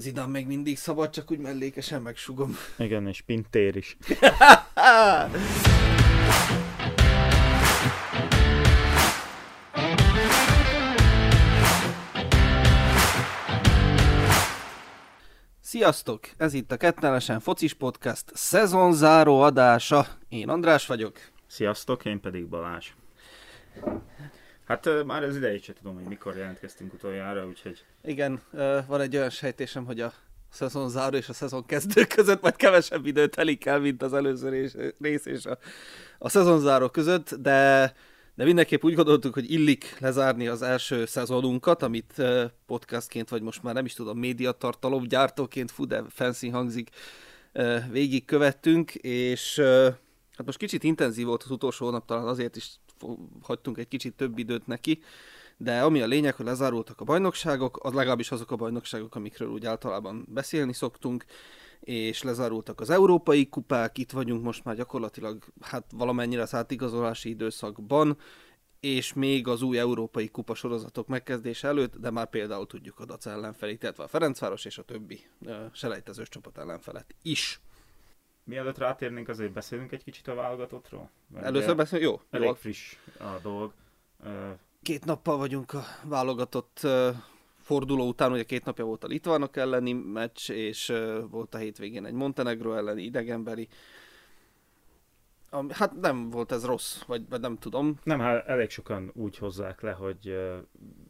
Az idán még mindig szabad, csak úgy mellékesen megsugom. Igen, és Pintér is. Sziasztok! Ez itt a Kettelesen Focis Podcast szezonzáró adása. Én András vagyok. Sziasztok, én pedig Balázs. Hát már az idejét sem tudom, hogy mikor jelentkeztünk utoljára, úgyhogy... Igen, van egy olyan sejtésem, hogy a szezonzáró és a szezon kezdő között majd kevesebb idő telik el, mint az előző rész, és a, a szezonzáró között, de de mindenképp úgy gondoltuk, hogy illik lezárni az első szezonunkat, amit podcastként, vagy most már nem is tudom, médiatartalom gyártóként, fú, de fancy hangzik, végig követtünk, és hát most kicsit intenzív volt az utolsó hónap, talán azért is hagytunk egy kicsit több időt neki, de ami a lényeg, hogy lezárultak a bajnokságok, az legalábbis azok a bajnokságok, amikről úgy általában beszélni szoktunk, és lezárultak az európai kupák, itt vagyunk most már gyakorlatilag hát valamennyire az átigazolási időszakban, és még az új európai kupa sorozatok megkezdése előtt, de már például tudjuk a DAC ellenfelét, illetve a Ferencváros és a többi uh, selejtezős csapat ellenfelet is. Mielőtt rátérnénk, azért beszélünk egy kicsit a válogatottról. Először beszélünk, jó. Elég jó. friss a dolog. Két nappal vagyunk a válogatott forduló után, ugye két napja volt a litvánok elleni meccs, és volt a hétvégén egy Montenegro elleni idegenbeli. Hát nem volt ez rossz, vagy, vagy nem tudom. Nem, hát elég sokan úgy hozzák le, hogy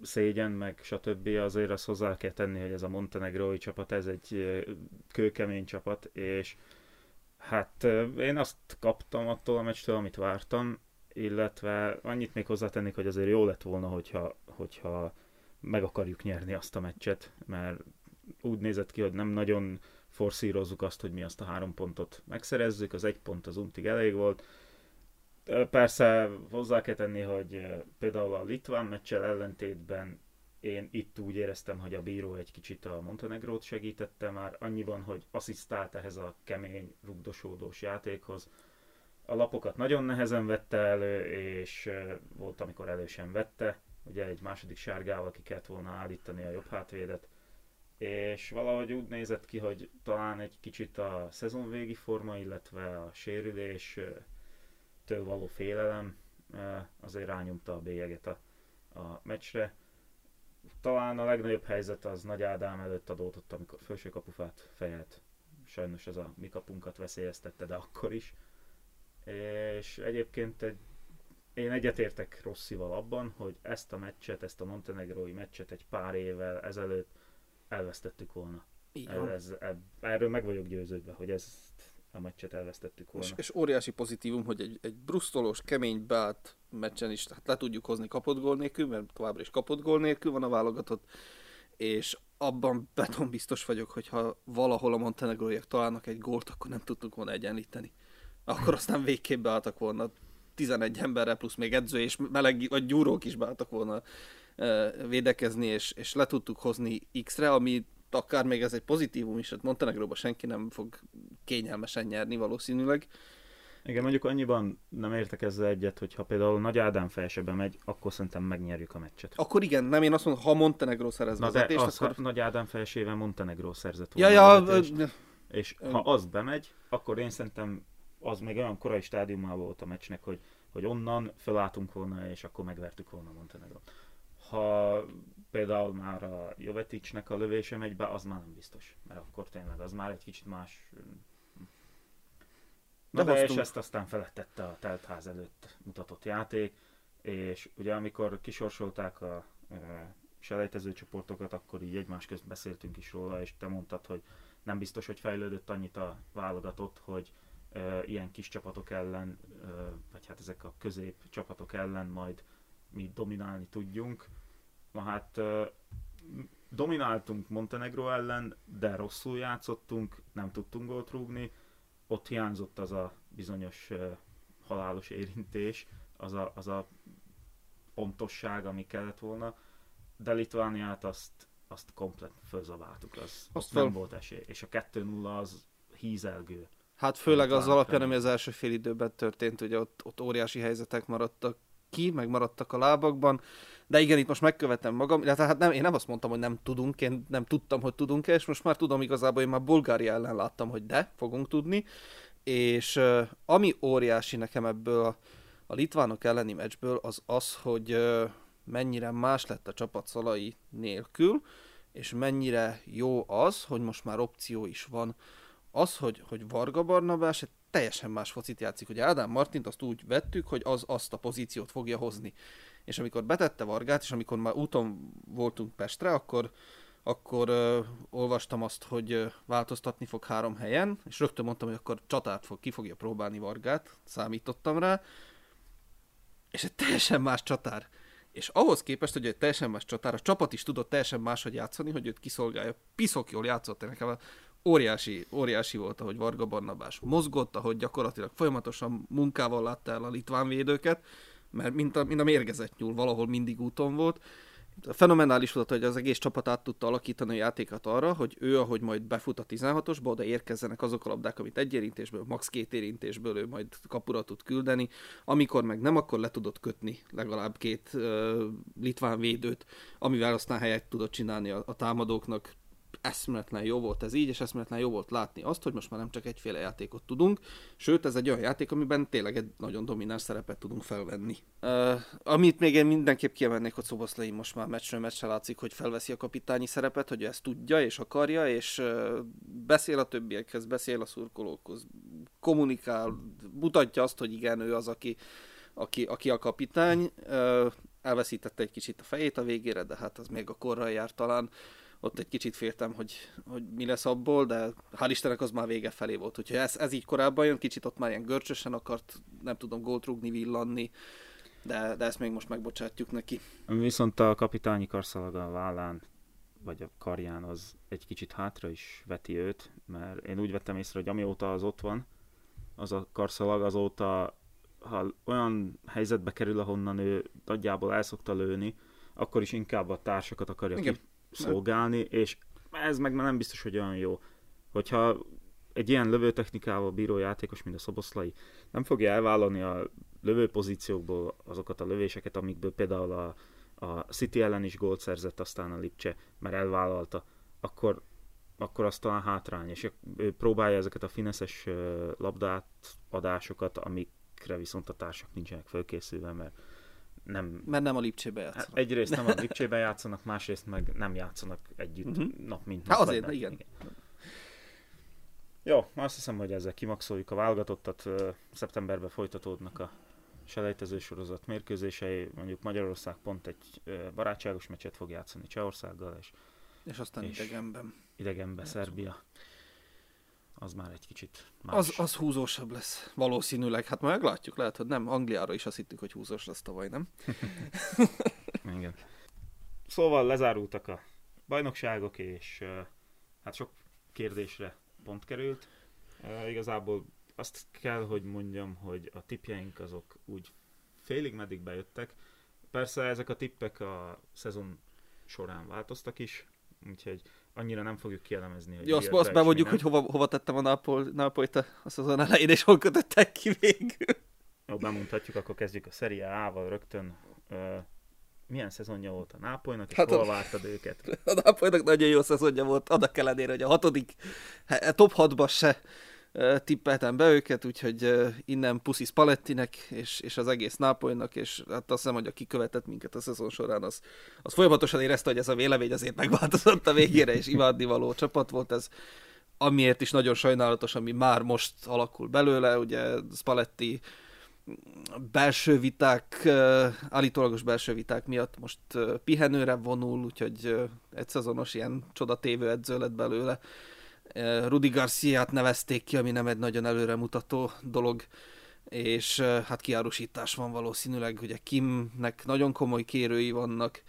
szégyen, meg stb. Azért azt hozzá kell tenni, hogy ez a montenegrói csapat, ez egy kőkemény csapat, és hát én azt kaptam attól a meccstől, amit vártam, illetve annyit még hozzátennék, hogy azért jó lett volna, hogyha, hogyha meg akarjuk nyerni azt a meccset, mert úgy nézett ki, hogy nem nagyon forszírozzuk azt, hogy mi azt a három pontot megszerezzük, az egy pont az untig elég volt. Persze hozzá kell tenni, hogy például a Litván meccsel ellentétben én itt úgy éreztem, hogy a bíró egy kicsit a Montenegrót segítette már, annyiban, hogy asszisztált ehhez a kemény, rugdosódós játékhoz. A lapokat nagyon nehezen vette elő, és volt, amikor elő sem vette, ugye egy második sárgával ki kellett volna állítani a jobb hátvédet, és valahogy úgy nézett ki, hogy talán egy kicsit a szezonvégi forma, illetve a sérülés től való félelem azért rányomta a bélyeget a, a meccsre. Talán a legnagyobb helyzet az Nagy Ádám előtt adódott, amikor felső kapufát fejelt. Sajnos ez a mi kapunkat veszélyeztette, de akkor is. És egyébként egy én egyetértek Rosszival abban, hogy ezt a meccset, ezt a montenegrói meccset egy pár évvel ezelőtt elvesztettük volna. Ez, ez, erről meg vagyok győződve, hogy ezt a meccset elvesztettük volna. És, és óriási pozitívum, hogy egy, egy brusztolós, kemény, beállt meccsen is hát le tudjuk hozni kapott gól nélkül, mert továbbra is kapott gól nélkül van a válogatott, és abban beton biztos vagyok, hogy ha valahol a montenegróiak találnak egy gólt, akkor nem tudtuk volna egyenlíteni. Akkor aztán végképp beálltak volna 11 emberre, plusz még edző és meleg, vagy gyúrók is beálltak volna védekezni, és, és le tudtuk hozni X-re, ami akár még ez egy pozitívum is, hát Montenegróban senki nem fog kényelmesen nyerni valószínűleg. Igen, mondjuk annyiban nem értek ezzel egyet, hogy ha például Nagy Ádám felsőbe megy, akkor szerintem megnyerjük a meccset. Akkor igen, nem én azt mondom, ha Montenegró szerez Na vezetést, de az, akkor... Nagy Ádám felsővel Montenegró szerzett Ja, volna ja, vezetést, ö, és ha az bemegy, akkor én szerintem az még olyan korai stádiumában volt a meccsnek, hogy, hogy onnan felálltunk volna, és akkor megvertük volna Montenegrót. Ha például már a Joveticsnek a lövése megy be, az már nem biztos, mert akkor tényleg az már egy kicsit más. Na De de, és ezt aztán felettette a teltház előtt mutatott játék, és ugye amikor kisorsolták a e, selejtező csoportokat, akkor így egymás közt beszéltünk is róla, és te mondtad, hogy nem biztos, hogy fejlődött annyit a válogatott, hogy e, ilyen kis csapatok ellen, e, vagy hát ezek a közép csapatok ellen majd mi dominálni tudjunk. Na hát domináltunk Montenegro ellen, de rosszul játszottunk, nem tudtunk gólt rúgni, ott hiányzott az a bizonyos halálos érintés, az a, az a pontosság, ami kellett volna, de Litvániát azt, azt komplet fölzabáltuk, az, Azt nem volt esély, és a 2-0 az hízelgő. Hát főleg az alapján, ami az első fél időben történt, ugye ott, ott óriási helyzetek maradtak, ki, meg maradtak a lábakban, de igen, itt most megkövetem magam, illetve hát nem, én nem azt mondtam, hogy nem tudunk, én nem tudtam, hogy tudunk és most már tudom igazából, én már Bulgária ellen láttam, hogy de, fogunk tudni, és ami óriási nekem ebből a, a litvánok elleni meccsből, az az, hogy mennyire más lett a csapat szalai nélkül, és mennyire jó az, hogy most már opció is van. Az, hogy, hogy Varga Barnabás egy teljesen más focit játszik. hogy Ádám Martint azt úgy vettük, hogy az azt a pozíciót fogja hozni. És amikor betette Vargát, és amikor már úton voltunk Pestre, akkor, akkor uh, olvastam azt, hogy változtatni fog három helyen, és rögtön mondtam, hogy akkor csatát fog, ki fogja próbálni Vargát, számítottam rá, és egy teljesen más csatár. És ahhoz képest, hogy egy teljesen más csatár, a csapat is tudott teljesen máshogy játszani, hogy őt kiszolgálja. Piszok jól játszott nekem. Óriási, óriási volt, ahogy Varga Barnabás mozgott, ahogy gyakorlatilag folyamatosan munkával látta el a litván védőket, mert mint a, mint a mérgezett nyúl, valahol mindig úton volt, fenomenális volt, hogy az egész csapat át tudta alakítani a játékat arra, hogy ő, ahogy majd befut a 16-osba, oda érkezzenek azok a labdák, amit egy érintésből, max. két érintésből ő majd kapura tud küldeni, amikor meg nem, akkor le tudott kötni legalább két uh, litván védőt, amivel aztán helyet tudott csinálni a, a támadóknak eszméletlen jó volt ez így, és eszméletlen jó volt látni azt, hogy most már nem csak egyféle játékot tudunk, sőt ez egy olyan játék, amiben tényleg egy nagyon domináns szerepet tudunk felvenni. Uh, amit még én mindenképp kiemelnék, hogy Szoboszlai most már meccsről meccsre látszik, hogy felveszi a kapitányi szerepet, hogy ezt tudja és akarja, és uh, beszél a többiekhez, beszél a szurkolókhoz, kommunikál, mutatja azt, hogy igen, ő az, aki, aki, aki a kapitány. Uh, elveszítette egy kicsit a fejét a végére, de hát az még a korral jár talán ott egy kicsit féltem, hogy, hogy mi lesz abból, de hál' Istennek az már vége felé volt. Úgyhogy ez, ez így korábban jön, kicsit ott már ilyen görcsösen akart, nem tudom, gólt rúgni, villanni, de, de ezt még most megbocsátjuk neki. Viszont a kapitányi karszalaga a vállán, vagy a karján az egy kicsit hátra is veti őt, mert én úgy vettem észre, hogy amióta az ott van, az a karszalag azóta, ha olyan helyzetbe kerül, ahonnan ő nagyjából el szokta lőni, akkor is inkább a társakat akarja Igen szolgálni, és ez meg nem biztos, hogy olyan jó. Hogyha egy ilyen lövőtechnikával bíró játékos, mint a Szoboszlai, nem fogja elvállalni a lövőpozíciókból azokat a lövéseket, amikből például a, a City ellen is gólt szerzett, aztán a Lipcse, mert elvállalta, akkor, akkor az talán hátrány, és ő próbálja ezeket a fineszes labdát, adásokat, amikre viszont a társak nincsenek fölkészülve, mert nem... Mert nem a Lipcsébe játszanak. Hát egyrészt nem a Lipcsébe játszanak, másrészt meg nem játszanak együtt uh-huh. nap mint nap. Hát azért, nem. igen. igen. Jó, azt hiszem, hogy ezzel kimaxoljuk a válogatottat. Szeptemberben folytatódnak a selejtező sorozat mérkőzései. Mondjuk Magyarország pont egy barátságos meccset fog játszani Csehországgal, és, és aztán és idegenben. Idegenben Szerbia az már egy kicsit más. Az, az húzósabb lesz, valószínűleg. Hát majd meglátjuk, lehet, hogy nem. Angliára is azt hittük, hogy húzós lesz tavaly, nem? Igen. Szóval lezárultak a bajnokságok, és hát sok kérdésre pont került. Igazából azt kell, hogy mondjam, hogy a tipjeink azok úgy félig meddig bejöttek. Persze ezek a tippek a szezon során változtak is, úgyhogy annyira nem fogjuk kielemezni. Hogy Jó, azt, azt bemondjuk, hogy hova, hova tettem a Napol, Napolit a, a szezon elején, és hol kötöttek ki végül. Jó, bemondhatjuk, akkor kezdjük a Serie A-val rögtön. Uh, milyen szezonja volt a Nápolynak, és hát hol a, vártad őket? A Nápolynak nagyon jó szezonja volt, annak ellenére, hogy a hatodik, top 6 se tippeltem be őket, úgyhogy innen puszi Spallettinek, és, és az egész Nápolynak, és hát azt hiszem, hogy aki követett minket a szezon során, az, az folyamatosan érezte, hogy ez a vélemény azért megváltozott a végére, és imádni való csapat volt ez, amiért is nagyon sajnálatos, ami már most alakul belőle, ugye Spalletti belső viták, állítólagos belső viták miatt most pihenőre vonul, úgyhogy egy szezonos ilyen csodatévő edző lett belőle Rudi Garciát nevezték ki, ami nem egy nagyon előremutató dolog, és hát kiárusítás van valószínűleg, ugye Kimnek nagyon komoly kérői vannak,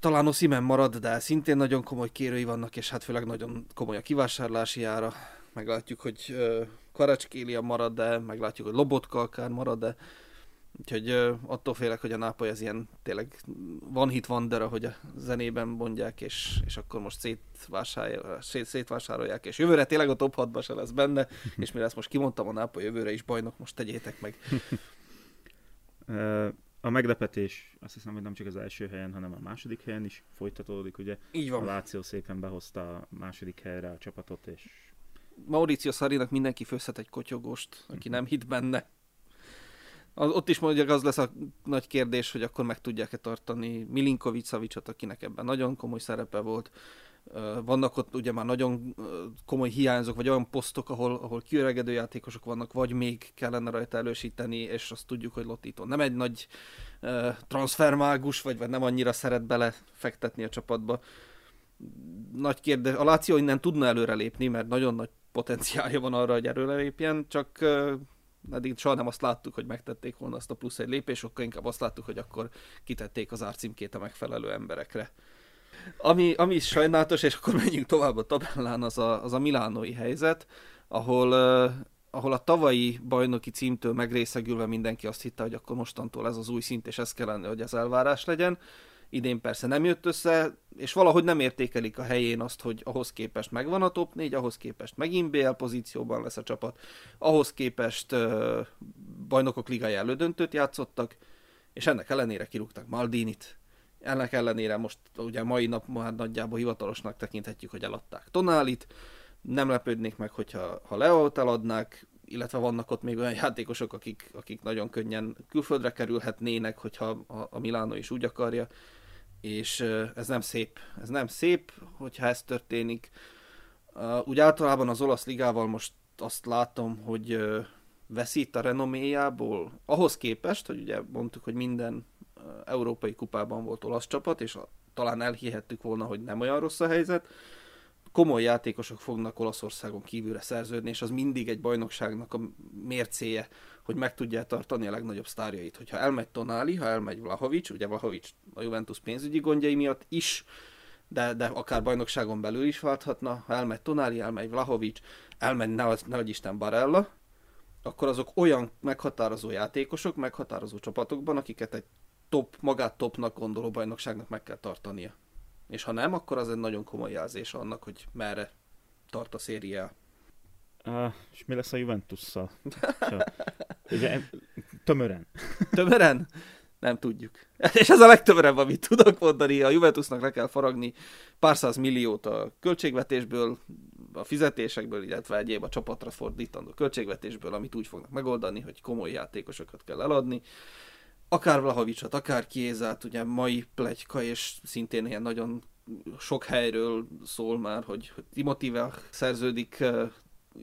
talán Oszimen marad, de szintén nagyon komoly kérői vannak, és hát főleg nagyon komoly a kivásárlási ára. Meglátjuk, hogy Karacskélia marad, de meglátjuk, hogy Lobotka akár marad, de Úgyhogy uh, attól félek, hogy a Nápoly az ilyen tényleg van hit wonder, ahogy a zenében mondják, és, és akkor most szét, szétvásárolják, és jövőre tényleg a top 6 se lesz benne, és mire ezt most kimondtam, a Nápoly jövőre is bajnok, most tegyétek meg. A meglepetés azt hiszem, hogy nem csak az első helyen, hanem a második helyen is folytatódik, ugye? Így van. A Láció szépen behozta a második helyre a csapatot, és... Mauricio Szarinak mindenki főzhet egy kotyogost, aki nem hit benne. Az, ott is mondjuk az lesz a nagy kérdés, hogy akkor meg tudják-e tartani Milinkovic Szavicsot, akinek ebben nagyon komoly szerepe volt. Vannak ott ugye már nagyon komoly hiányzók, vagy olyan posztok, ahol, ahol kiöregedő játékosok vannak, vagy még kellene rajta elősíteni, és azt tudjuk, hogy Lotito nem egy nagy uh, transfermágus, vagy, vagy nem annyira szeret bele fektetni a csapatba. Nagy kérdés, a Láció innen tudna előrelépni, mert nagyon nagy potenciálja van arra, hogy előrelépjen, csak eddig soha nem azt láttuk, hogy megtették volna azt a plusz egy lépés, sokkal inkább azt láttuk, hogy akkor kitették az árcímkét a megfelelő emberekre. Ami, ami is sajnálatos, és akkor menjünk tovább a tabellán, az a, az a milánói helyzet, ahol, uh, ahol a tavalyi bajnoki címtől megrészegülve mindenki azt hitte, hogy akkor mostantól ez az új szint, és ez kellene, hogy az elvárás legyen. Idén persze nem jött össze, és valahogy nem értékelik a helyén azt, hogy ahhoz képest megvan a top 4, ahhoz képest megint BL pozícióban lesz a csapat, ahhoz képest uh, bajnokok ligája elődöntőt játszottak, és ennek ellenére kirúgtak Maldinit, ennek ellenére most ugye mai nap már nagyjából hivatalosnak tekinthetjük, hogy eladták Tonálit. Nem lepődnék meg, hogyha ha Leót eladnák, illetve vannak ott még olyan játékosok, akik, akik nagyon könnyen külföldre kerülhetnének, hogyha a, a Milánó is úgy akarja, és ez nem szép. Ez nem szép, hogyha ez történik. Úgy általában az olasz ligával most azt látom, hogy veszít a renoméjából, ahhoz képest, hogy ugye mondtuk, hogy minden európai kupában volt olasz csapat, és talán elhihettük volna, hogy nem olyan rossz a helyzet. Komoly játékosok fognak Olaszországon kívülre szerződni, és az mindig egy bajnokságnak a mércéje, hogy meg tudja tartani a legnagyobb sztárjait. Hogyha elmegy Tonali, ha elmegy Vlahovics, ugye Vlahovics a Juventus pénzügyi gondjai miatt is, de, de akár bajnokságon belül is válthatna, ha elmegy Tonali, elmegy Vlahovics, elmegy ne, ne Isten Barella, akkor azok olyan meghatározó játékosok, meghatározó csapatokban, akiket egy top, magát topnak gondoló bajnokságnak meg kell tartania. És ha nem, akkor az egy nagyon komoly jelzés annak, hogy merre tart a széria. Uh, és mi lesz a Juventusszal? Ugye, tömören. Tömören? Nem tudjuk. És ez a legtömörebb, amit tudok mondani. A Juventusnak le kell faragni pár száz milliót a költségvetésből, a fizetésekből, illetve egyéb a csapatra fordítandó költségvetésből, amit úgy fognak megoldani, hogy komoly játékosokat kell eladni akár Vlahovicsot, akár Kiezát, ugye mai plegyka, és szintén ilyen nagyon sok helyről szól már, hogy Timotivel szerződik eh,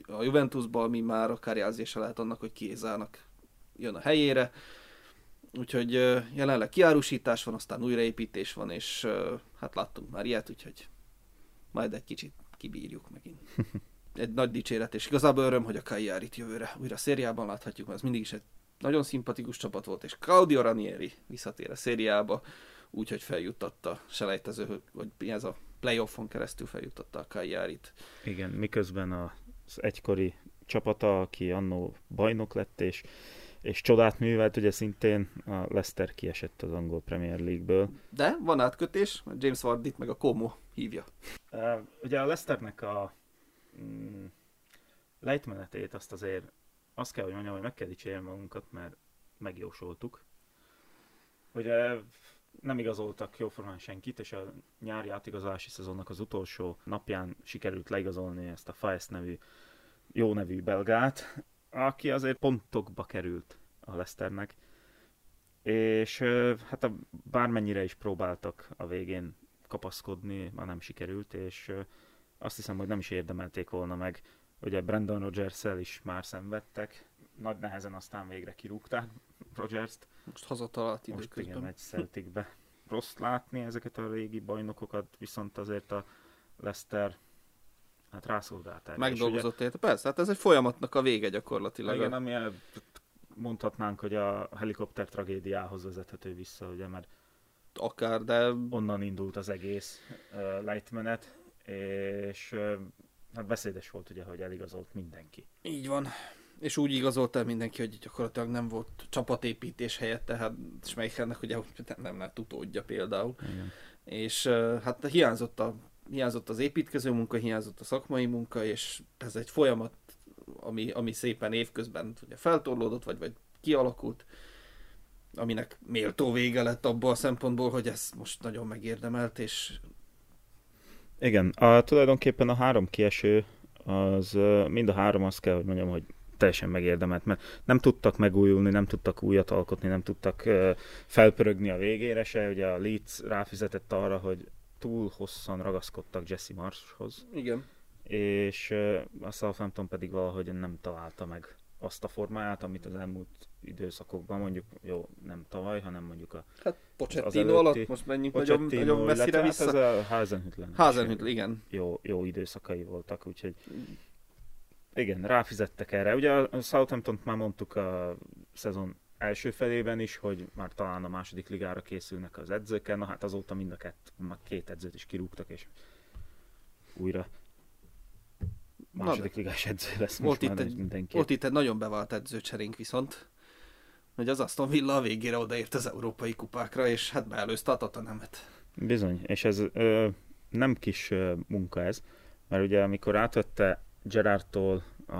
a Juventusba, ami már akár jelzése lehet annak, hogy Kiézának jön a helyére. Úgyhogy eh, jelenleg kiárusítás van, aztán újraépítés van, és eh, hát láttunk már ilyet, úgyhogy majd egy kicsit kibírjuk megint. Egy nagy dicséret, és igazából öröm, hogy a Kajárit jövőre újra szériában láthatjuk, mert ez mindig is egy nagyon szimpatikus csapat volt, és Claudio Ranieri visszatér a szériába, úgyhogy feljuttatta selejtező, vagy mi ez a playoffon keresztül feljuttatta a Kajárit. Igen, miközben az egykori csapata, aki annó bajnok lett, és, és csodát művelt, ugye szintén a Leicester kiesett az angol Premier League-ből. De van átkötés, James Wardit meg a Como hívja. Uh, ugye a Leicesternek a mm, lejtmenetét azt azért azt kell, hogy mondjam, hogy meg kell dicsérni magunkat, mert megjósoltuk. Ugye nem igazoltak jóformán senkit, és a nyári átigazolási szezonnak az utolsó napján sikerült leigazolni ezt a Faes nevű, jó nevű belgát, aki azért pontokba került a Leicesternek. És hát a, bármennyire is próbáltak a végén kapaszkodni, már nem sikerült, és azt hiszem, hogy nem is érdemelték volna meg Ugye Brandon rogers is már szenvedtek, nagy nehezen aztán végre kirúgták Rogers-t. Most hazatalált időközben. Most igen, egy Celticbe. Rossz látni ezeket a régi bajnokokat, viszont azért a Leicester hát rászolgált erre. Megdolgozott érte, persze, hát ez egy folyamatnak a vége gyakorlatilag. Igen, ami mondhatnánk, hogy a helikopter tragédiához vezethető vissza, ugye, mert akár, de... Onnan indult az egész uh, lejtmenet, és uh, hát beszédes volt ugye, hogy eligazolt mindenki. Így van. És úgy igazolt el mindenki, hogy gyakorlatilag nem volt csapatépítés helyett, tehát Schmeichelnek ugye nem, nem lett utódja például. Igen. És hát hiányzott, a, hiányzott az építkező munka, hiányzott a szakmai munka, és ez egy folyamat, ami, ami szépen évközben ugye feltorlódott, vagy, vagy kialakult, aminek méltó vége lett abból a szempontból, hogy ez most nagyon megérdemelt, és igen, a, tulajdonképpen a három kieső, az mind a három azt kell, hogy mondjam, hogy teljesen megérdemelt, mert nem tudtak megújulni, nem tudtak újat alkotni, nem tudtak uh, felpörögni a végére se. Ugye a Leeds ráfizetett arra, hogy túl hosszan ragaszkodtak Jesse Marshoz. Igen. És uh, a Southampton pedig valahogy nem találta meg azt a formáját, amit az elmúlt időszakokban, mondjuk jó, nem tavaly, hanem mondjuk a Hát Pochettino alatt most menjünk nagyon, nagyon messzire vissza. Hát ez a Házenhütlen. Házenhütlen, igen. Jó, jó időszakai voltak, úgyhogy igen, ráfizettek erre. Ugye a Southampton már mondtuk a szezon első felében is, hogy már talán a második ligára készülnek az edzőkkel, na hát azóta mind a kett, már két edzőt is kirúgtak, és újra második ligás edző lesz volt most itt egy, mindenki. Volt itt egy nagyon bevált edzőcserénk viszont, hogy az Aston Villa a végére odaért az európai kupákra, és hát beelőzte a Tatanemet. Bizony, és ez ö, nem kis ö, munka ez, mert ugye amikor átvette Gerardtól a,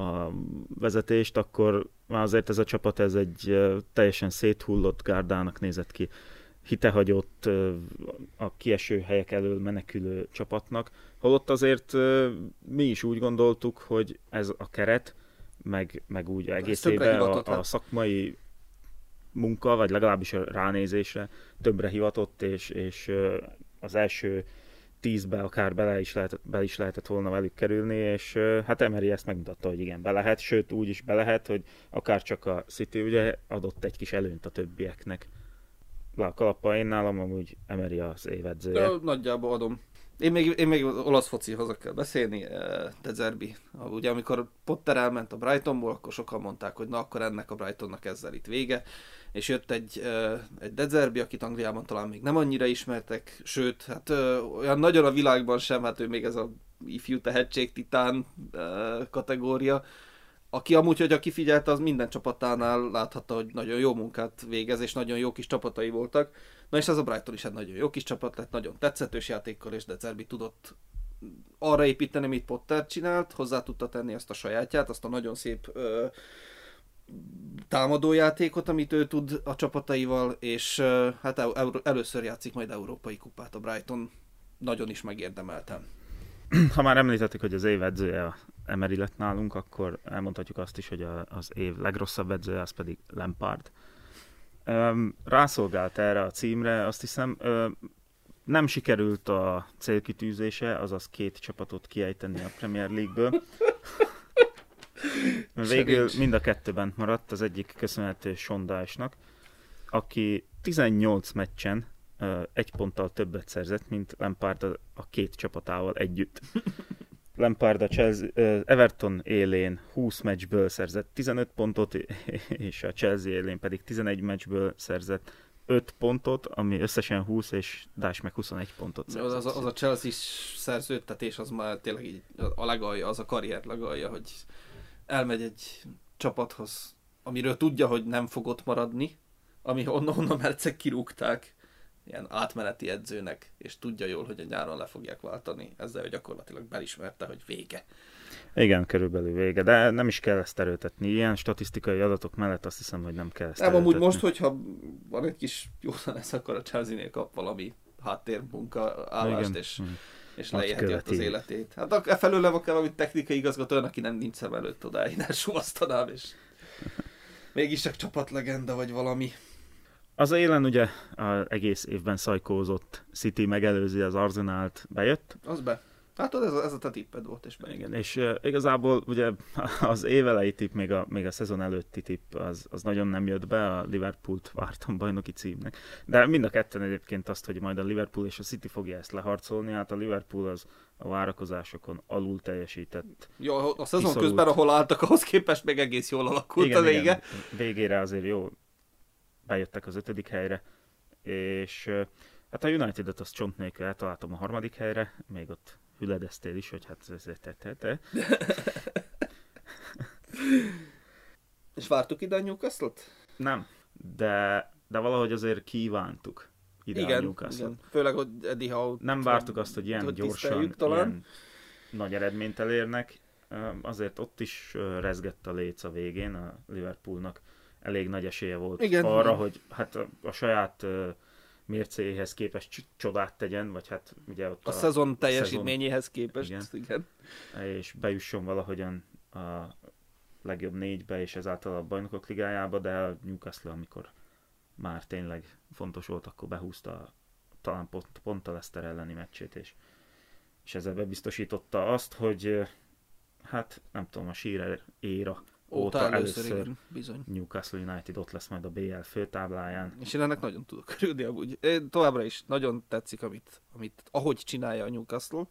a vezetést, akkor már azért ez a csapat ez egy ö, teljesen széthullott gárdának nézett ki hitehagyott a kieső helyek elől menekülő csapatnak, holott azért mi is úgy gondoltuk, hogy ez a keret, meg, meg úgy egészében a, a szakmai munka, vagy legalábbis a ránézésre többre hivatott, és, és az első tízbe akár bele is, lehetett, bele is lehetett volna velük kerülni, és hát Emery ezt megmutatta, hogy igen, be lehet, sőt úgy is be lehet, hogy akár csak a City ugye adott egy kis előnyt a többieknek. Le a kalappal én nálam amúgy Emery az évedzője. nagyjából adom. Én még, én még olasz focihoz kell beszélni, eh, De Zerbi. Ugye amikor Potter elment a Brightonból, akkor sokan mondták, hogy na akkor ennek a Brightonnak ezzel itt vége. És jött egy, eh, egy Dezerbi, akit Angliában talán még nem annyira ismertek, sőt, hát eh, olyan nagyon a világban sem, hát ő még ez a ifjú tehetség titán kategória, aki amúgy, hogy aki figyelte, az minden csapatánál láthatta, hogy nagyon jó munkát végez, és nagyon jó kis csapatai voltak. Na és ez a Brighton is egy nagyon jó kis csapat lett, nagyon tetszetős játékkal, és Dezerbi tudott arra építeni, amit Potter csinált, hozzá tudta tenni azt a sajátját, azt a nagyon szép ö, támadójátékot, amit ő tud a csapataival, és ö, hát el, először játszik majd Európai Kupát a Brighton, nagyon is megérdemeltem. Ha már említettük, hogy az év edzője Emery lett nálunk, akkor elmondhatjuk azt is, hogy a, az év legrosszabb edzője az pedig Lampard. Rászolgált erre a címre, azt hiszem nem sikerült a célkitűzése, azaz két csapatot kiejteni a Premier League-ből. Végül mind a kettőben maradt, az egyik köszönhető Sondásnak, aki 18 meccsen egy ponttal többet szerzett, mint Lampard a két csapatával együtt. Lampard a Chelsea, Everton élén 20 meccsből szerzett 15 pontot, és a Chelsea élén pedig 11 meccsből szerzett 5 pontot, ami összesen 20, és Dás meg 21 pontot szerzett. Az, az, az a Chelsea szerződtetés, az már tényleg így a legalja, az a karrier legalja, hogy elmegy egy csapathoz, amiről tudja, hogy nem fog ott maradni, ami onnan, onnan mercek kirúgták, ilyen átmeneti edzőnek, és tudja jól, hogy a nyáron le fogják váltani. Ezzel gyakorlatilag belismerte, hogy vége. Igen, körülbelül vége, de nem is kell ezt erőtetni. Ilyen statisztikai adatok mellett azt hiszem, hogy nem kell ezt Nem, amúgy most, hogyha van egy kis jó lesz, akkor a Chelsea-nél kap valami háttérmunka állást, Igen. és, hmm. és ott az életét. Hát a felől nem akar valami technikai igazgató, aki nem nincs szem előtt odáig, elsúvasztanám, és mégis csak csapatlegenda, vagy valami. Az élen ugye az egész évben szajkózott City megelőzi az Arsenált, bejött. Az be. Hát ez, a, ez a te tipped volt, és bejött. Igen, és uh, igazából ugye az évelei tipp, még a, még a szezon előtti tipp, az, az nagyon nem jött be, a Liverpoolt vártam bajnoki címnek. De mind a ketten egyébként azt, hogy majd a Liverpool és a City fogja ezt leharcolni, hát a Liverpool az a várakozásokon alul teljesített. Jó, a szezon kiszorult. közben, ahol álltak, ahhoz képest még egész jól alakult igen, a vége. Igen. Végére azért jó bejöttek az ötödik helyre, és hát a United-et az csont nélkül eltaláltam a harmadik helyre, még ott hüledeztél is, hogy hát ez te, te, te. És vártuk ide a newcastle Nem, de, de valahogy azért kívántuk ide igen, a newcastle Igen, főleg, hogy Eddie Howe... Nem vártuk azt, hogy ilyen hogy gyorsan, talán. ilyen nagy eredményt elérnek. Azért ott is rezgett a léc a végén a Liverpoolnak elég nagy esélye volt Igen. arra, hogy hát a, a saját ö, mércéhez képest cs- csodát tegyen, vagy hát ugye ott A, a szezon teljesítményéhez képest, Igen. igen. és bejusson valahogyan a legjobb négybe, és ezáltal a bajnokok ligájába, de a Newcastle, amikor már tényleg fontos volt, akkor behúzta talán pont, pont a Leicester elleni meccsét, és, és ezzel bebiztosította azt, hogy hát nem tudom, a Shearer éra Óta, először, először igen, bizony. Newcastle United ott lesz majd a BL főtábláján. És én ennek nagyon tudok örülni amúgy. Én továbbra is nagyon tetszik, amit, amit ahogy csinálja a Newcastle.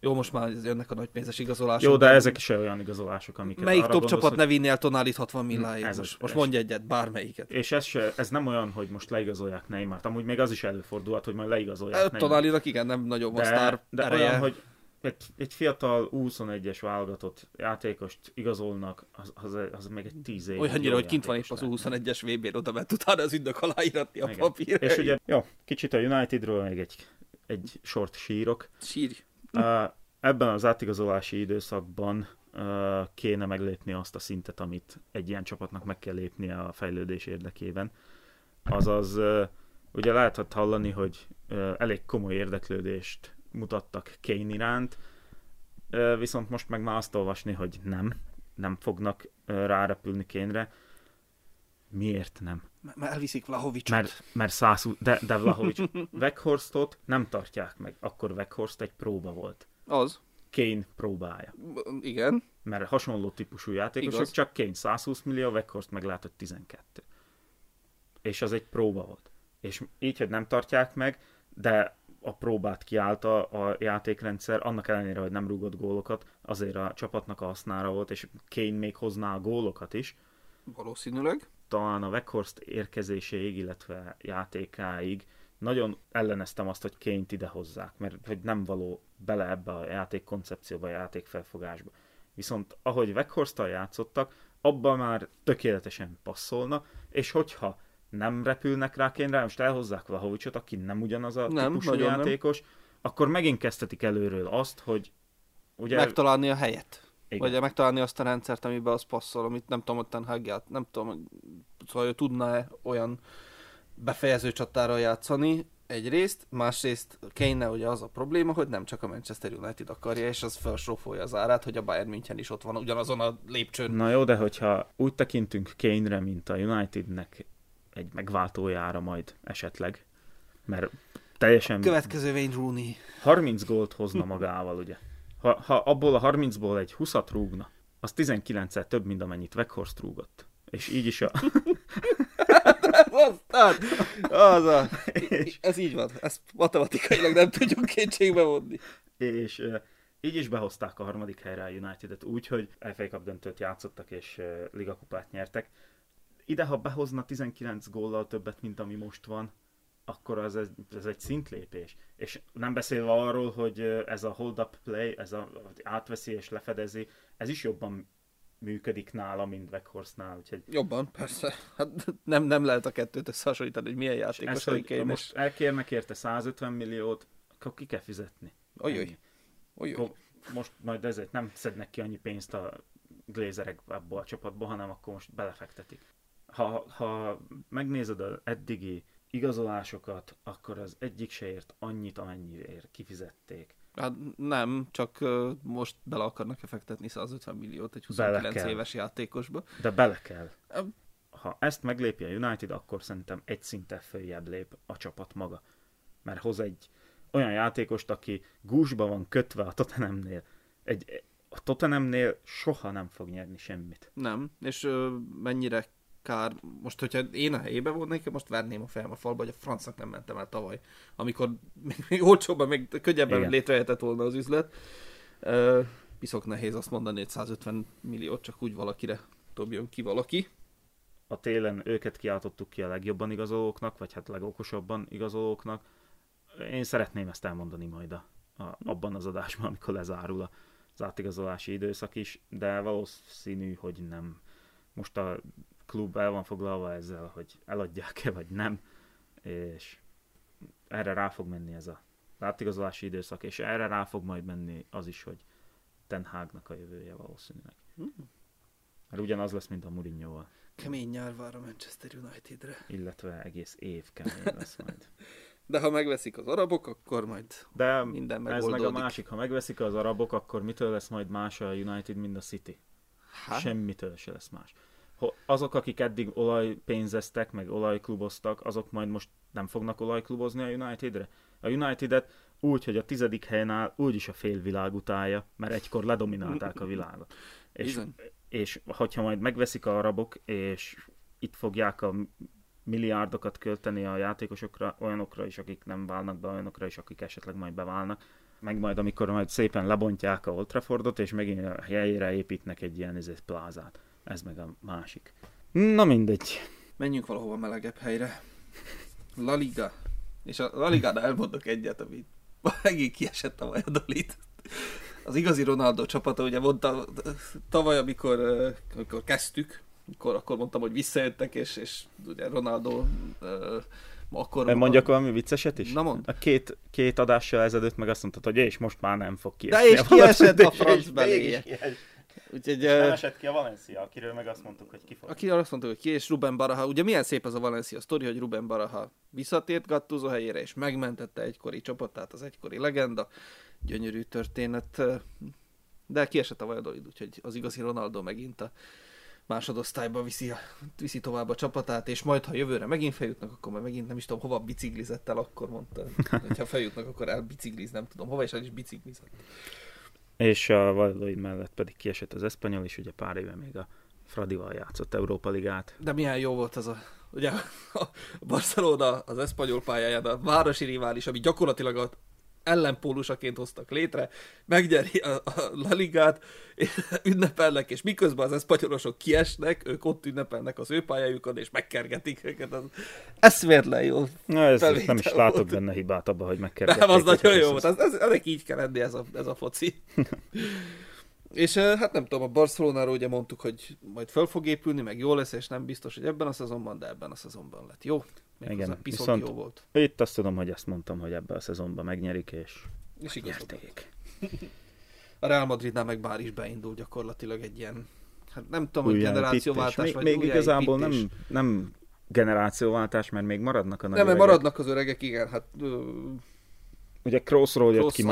Jó, most már jönnek a nagy pénzes igazolások. Jó, de ezek is olyan igazolások, amiket Melyik top gondolsz, csapat hogy- ne vinni el Tonálit 60 milláig? ez Most, most mondj egyet, bármelyiket. És ez, se, ez nem olyan, hogy most leigazolják Neymart, amúgy még az is előfordulhat, hogy majd leigazolják Neymart. Tonálinak igen, nem nagyon van sztár De, de ereje. olyan, hogy egy, egy fiatal 21-es válogatott játékost igazolnak, az, az, az még egy 10 év. Olyannyira, hogy kint van épp az U21-es VB-n, oda ment utána az ügynök aláíratni a Igen. papír. És ugye, jó, kicsit a Unitedről még egy, egy sort sírok. Sírj. Uh, ebben az átigazolási időszakban uh, kéne meglépni azt a szintet, amit egy ilyen csapatnak meg kell lépnie a fejlődés érdekében. Azaz, uh, ugye lehetett hallani, hogy elég komoly érdeklődést mutattak Kane iránt, viszont most meg már azt olvasni, hogy nem, nem fognak rárepülni Kane-re. Miért nem? M- Mert elviszik Vlahovicsot. Mert, mert 120, de, de Vlahovics Weghorsztot nem tartják meg. Akkor Weghorst egy próba volt. Az. Kane próbája. Igen. Mert hasonló típusú játékosok, Igaz. csak Kane 120 millió, Weghorst meg hogy 12. És az egy próba volt. És így, hogy nem tartják meg, de a próbát kiállta a játékrendszer, annak ellenére, hogy nem rúgott gólokat, azért a csapatnak a hasznára volt, és Kane még hozná a gólokat is, Valószínűleg. talán a Weghorst érkezéséig, illetve játékáig nagyon elleneztem azt, hogy Kane-t ide hozzák, mert hogy nem való bele ebbe a játék koncepcióba, a játék felfogásba. Viszont ahogy weghorst játszottak, abban már tökéletesen passzolna, és hogyha nem repülnek rá Kane-re, most elhozzák Vlahovicsot, aki nem ugyanaz a Nem, típusú nagyon nem. játékos, akkor megint kezdhetik előről azt, hogy ugye... Megtalálni a helyet. Igen. Vagy megtalálni azt a rendszert, amiben az passzol, amit nem tudom, hogy Ten Hag ját, nem tudom, hogy szóval ő tudna-e olyan befejező csatára játszani egyrészt, másrészt Kane ugye az a probléma, hogy nem csak a Manchester United akarja, és az felsrófolja az árát, hogy a Bayern München is ott van ugyanazon a lépcsőn. Na jó, de hogyha úgy tekintünk Kane-re, mint a Unitednek egy megváltójára majd esetleg, mert teljesen Következő Wayne Rooney. 30 gólt hozna magával, ugye. Ha, ha abból a 30-ból egy 20-at rúgna, az 19-szer több, mint amennyit Weghorst rúgott. És így is a... Aztán, az a, ez így van, ezt matematikailag nem tudjuk kétségbe vonni. és így is behozták a harmadik helyre a United-et úgy, hogy FA Cup döntőt játszottak és ligakupát nyertek. Ide, ha behozna 19 góllal többet, mint ami most van, akkor az, ez, ez egy szintlépés. És nem beszélve arról, hogy ez a hold-up play, ez a, átveszi és lefedezi, ez is jobban működik nála, mint Weghorstnál, úgyhogy Jobban, persze. Hát nem, nem lehet a kettőt összehasonlítani, hogy milyen játékos ezt, hogy Kane, most elkérnek érte 150 milliót, akkor ki kell fizetni. Olyoj. Akkor most majd ezért nem szednek ki annyi pénzt a glézerek abból a csapatból, hanem akkor most belefektetik. Ha, ha megnézed az eddigi igazolásokat, akkor az egyik se ért annyit, amennyiért kifizették. Hát nem, csak most bele akarnak fektetni 150 milliót egy Bele 29 kell. éves játékosba. De bele kell. Ha ezt meglépi a United, akkor szerintem egy szinten följebb lép a csapat maga. Mert hoz egy olyan játékost, aki gúzsba van kötve a Tottenhamnél. Egy, a Tottenhamnél soha nem fog nyerni semmit. Nem, és mennyire kár, most hogyha én a helyébe volnék, most verném a fejem a falba, hogy a francnak nem mentem el tavaly, amikor még, még olcsóbban, még könnyebben Igen. létrejöhetett volna az üzlet. Uh, piszok nehéz azt mondani, hogy 150 milliót csak úgy valakire dobjon ki valaki. a télen őket kiáltottuk ki a legjobban igazolóknak, vagy hát legokosabban igazolóknak. Én szeretném ezt elmondani majd a, a, abban az adásban, amikor lezárul a- az átigazolási időszak is, de valószínű, hogy nem. Most a klub el van foglalva ezzel, hogy eladják-e, vagy nem, és erre rá fog menni ez a az átigazolási időszak, és erre rá fog majd menni az is, hogy Ten Hagnak a jövője valószínűleg. Mert ugyanaz lesz, mint a Mourinho-val. Kemény nyár vár a Manchester Unitedre. Illetve egész év kemény lesz majd. De ha megveszik az arabok, akkor majd De minden ez meg a megoldódik. másik, ha megveszik az arabok, akkor mitől lesz majd más a United, mint a City? Hát, Semmitől se lesz más. Azok, akik eddig olajpénzeztek, meg olajkluboztak, azok majd most nem fognak olajklubozni a Unitedre? A Unitedet úgy, hogy a tizedik helyen áll, úgyis a félvilág utálja, mert egykor ledominálták a világot. És, Bizony. és hogyha majd megveszik a arabok, és itt fogják a milliárdokat költeni a játékosokra, olyanokra is, akik nem válnak be, olyanokra is, akik esetleg majd beválnak, meg majd amikor majd szépen lebontják a Old Traffordot, és megint a helyére építnek egy ilyen ezért plázát. Ez meg a másik. Na mindegy. menjünk valahova melegebb helyre. La Liga. És a La Ligán elmondok egyet, ami megint kiesett a Valladolid. Az igazi Ronaldo csapata, ugye mondta tavaly, amikor, amikor kezdtük, akkor, akkor mondtam, hogy visszajöttek, és, és ugye Ronaldo akkor... Mondjak valami vicceset is? Na mondd. A két, két adással ezelőtt meg azt mondtad, hogy és most már nem fog kiesni. De és kiesett a franc és. Úgyhogy, Nem esett ki a Valencia, akiről meg azt mondtuk, hogy ki fog. Aki azt mondta, hogy ki, és Ruben Baraha, ugye milyen szép az a Valencia sztori, hogy Ruben Baraha visszatért Gattuso helyére, és megmentette egykori csapatát, az egykori legenda, gyönyörű történet, de kiesett a Valladolid, úgyhogy az igazi Ronaldo megint a másodosztályba viszi, viszi tovább a csapatát, és majd, ha jövőre megint feljutnak, akkor már megint nem is tudom, hova biciklizett el, akkor mondta, hogy ha feljutnak, akkor elbicikliz, nem tudom, hova is el is biciklizett. És a Valladolid mellett pedig kiesett az Espanyol, és ugye pár éve még a Fradival játszott Európa Ligát. De milyen jó volt az a, ugye a Barcelona az eszpanyol pályáján a városi rivális, ami gyakorlatilag a ellenpólusaként hoztak létre, megnyeri a, a La Ligát, ünnepelnek, és miközben az eszpanyolosok kiesnek, ők ott ünnepelnek az ő pályájukon, és megkergetik őket. Az eszméletlen jó. Na, ez Felvétel nem is látok volt. benne hibát abba, hogy megkergették. Nem, az nagyon jó volt. Ez, ez, ennek így kell lenni ez a, ez a foci. és hát nem tudom, a Barcelonáról ugye mondtuk, hogy majd föl fog épülni, meg jó lesz, és nem biztos, hogy ebben a szezonban, de ebben a szezonban lett jó. Még Igen, viszont- jó volt. Itt azt tudom, hogy ezt mondtam, hogy ebbe a szezonban megnyerik, és És igazad. nyerték. A Real Madridnál meg bár is beindul gyakorlatilag egy ilyen, hát nem tudom, hogy generációváltás, Még, vagy még igazából nem, nem generációváltás, mert még maradnak a nagy Nem, mert maradnak az öregek, igen, hát ö, Ugye Crossról jött ki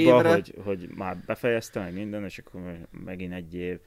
évre. hogy, hogy már befejezte meg minden, és akkor megint egy év.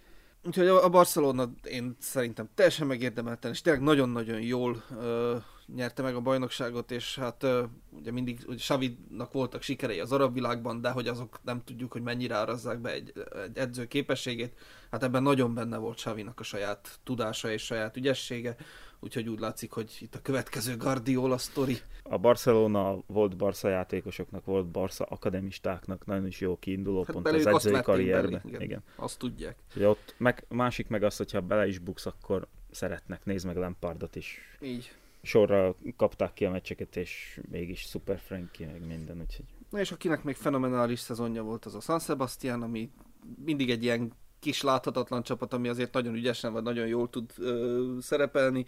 Úgyhogy a a Barcelona én szerintem teljesen megérdemelten, és tényleg nagyon-nagyon jól ö, nyerte meg a bajnokságot, és hát ugye mindig ugye Xavinak voltak sikerei az arab világban, de hogy azok nem tudjuk, hogy mennyire árazzák be egy, egy edző képességét. Hát ebben nagyon benne volt Xavinak a saját tudása és saját ügyessége, úgyhogy úgy látszik, hogy itt a következő Guardiola sztori. A Barcelona volt Barca játékosoknak, volt Barca akademistáknak nagyon is jó kiinduló Hát pont az edzői karrierbe. igen. Igen. Azt tudják. Ugye ott meg, másik meg az, hogyha bele is buksz, akkor szeretnek, nézd meg Lampardot is. Így. Sorra kapták ki a meccseket, és mégis Super Frankie, meg minden, úgyhogy Na és akinek még fenomenális szezonja volt, az a San Sebastian, ami mindig egy ilyen kis láthatatlan csapat, ami azért nagyon ügyesen vagy nagyon jól tud ö, szerepelni.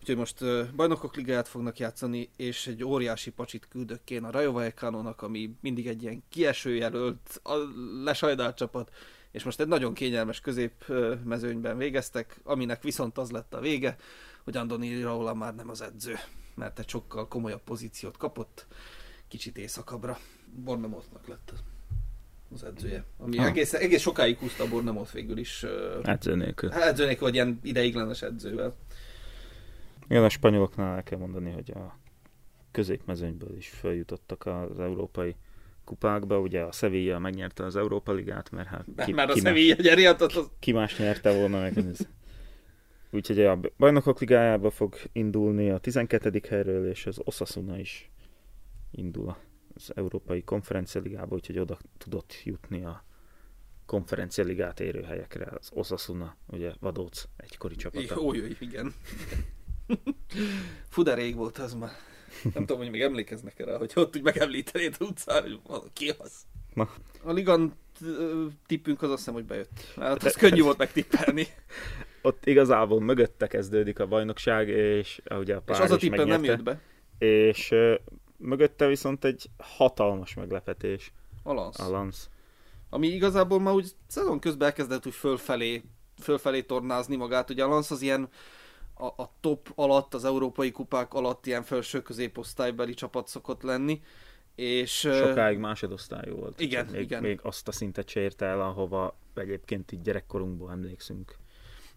Úgyhogy most ö, bajnokok ligáját fognak játszani, és egy óriási pacsit küldök én a Rayo Vallecano-nak, ami mindig egy ilyen kieső jelölt, a lesajdált csapat, és most egy nagyon kényelmes közép ö, mezőnyben végeztek, aminek viszont az lett a vége, hogy Andoni Raola már nem az edző, mert egy sokkal komolyabb pozíciót kapott, kicsit északabbra. Bornemotnak lett az- edzője. Ami Ha. egész, egész sokáig húzta Bornemot végül is. edző nélkül. Hát edző nélkül, vagy ilyen ideiglenes edzővel. Igen, a spanyoloknál el kell mondani, hogy a középmezőnyből is feljutottak az európai kupákba. Ugye a Sevilla megnyerte az Európa Ligát, mert hát Ki, már a ki, Sevilla az, az ki más nyerte volna meg. Ez. Úgyhogy a bajnokok ligájába fog indulni a 12. helyről, és az Osasuna is indul az Európai Konferencia Ligába, úgyhogy oda tudott jutni a konferencia ligát érő helyekre. Az Osasuna, ugye Vadóc egykori csapata. jó, jó, igen. Fú, de rég volt az már. Nem tudom, hogy még emlékeznek erre, hogy ott úgy megemlíteni az utcán, hogy valaki ki az. Na. A Ligan tippünk az azt hiszem, hogy bejött. Hát az könnyű volt megtippelni. ott igazából mögötte kezdődik a bajnokság, és ugye a És Párizs az a tippem nem jött be. és ö, mögötte viszont egy hatalmas meglepetés, A Lance. a Lance. Ami igazából már úgy szezon közben elkezdett úgy fölfelé, fölfelé tornázni magát. Ugye a Lance az ilyen a, a top alatt, az európai kupák alatt ilyen felső középosztálybeli csapat szokott lenni. És, Sokáig másodosztályú volt. Igen, még, igen. Még azt a szintet se érte el, ahova egyébként így gyerekkorunkból emlékszünk.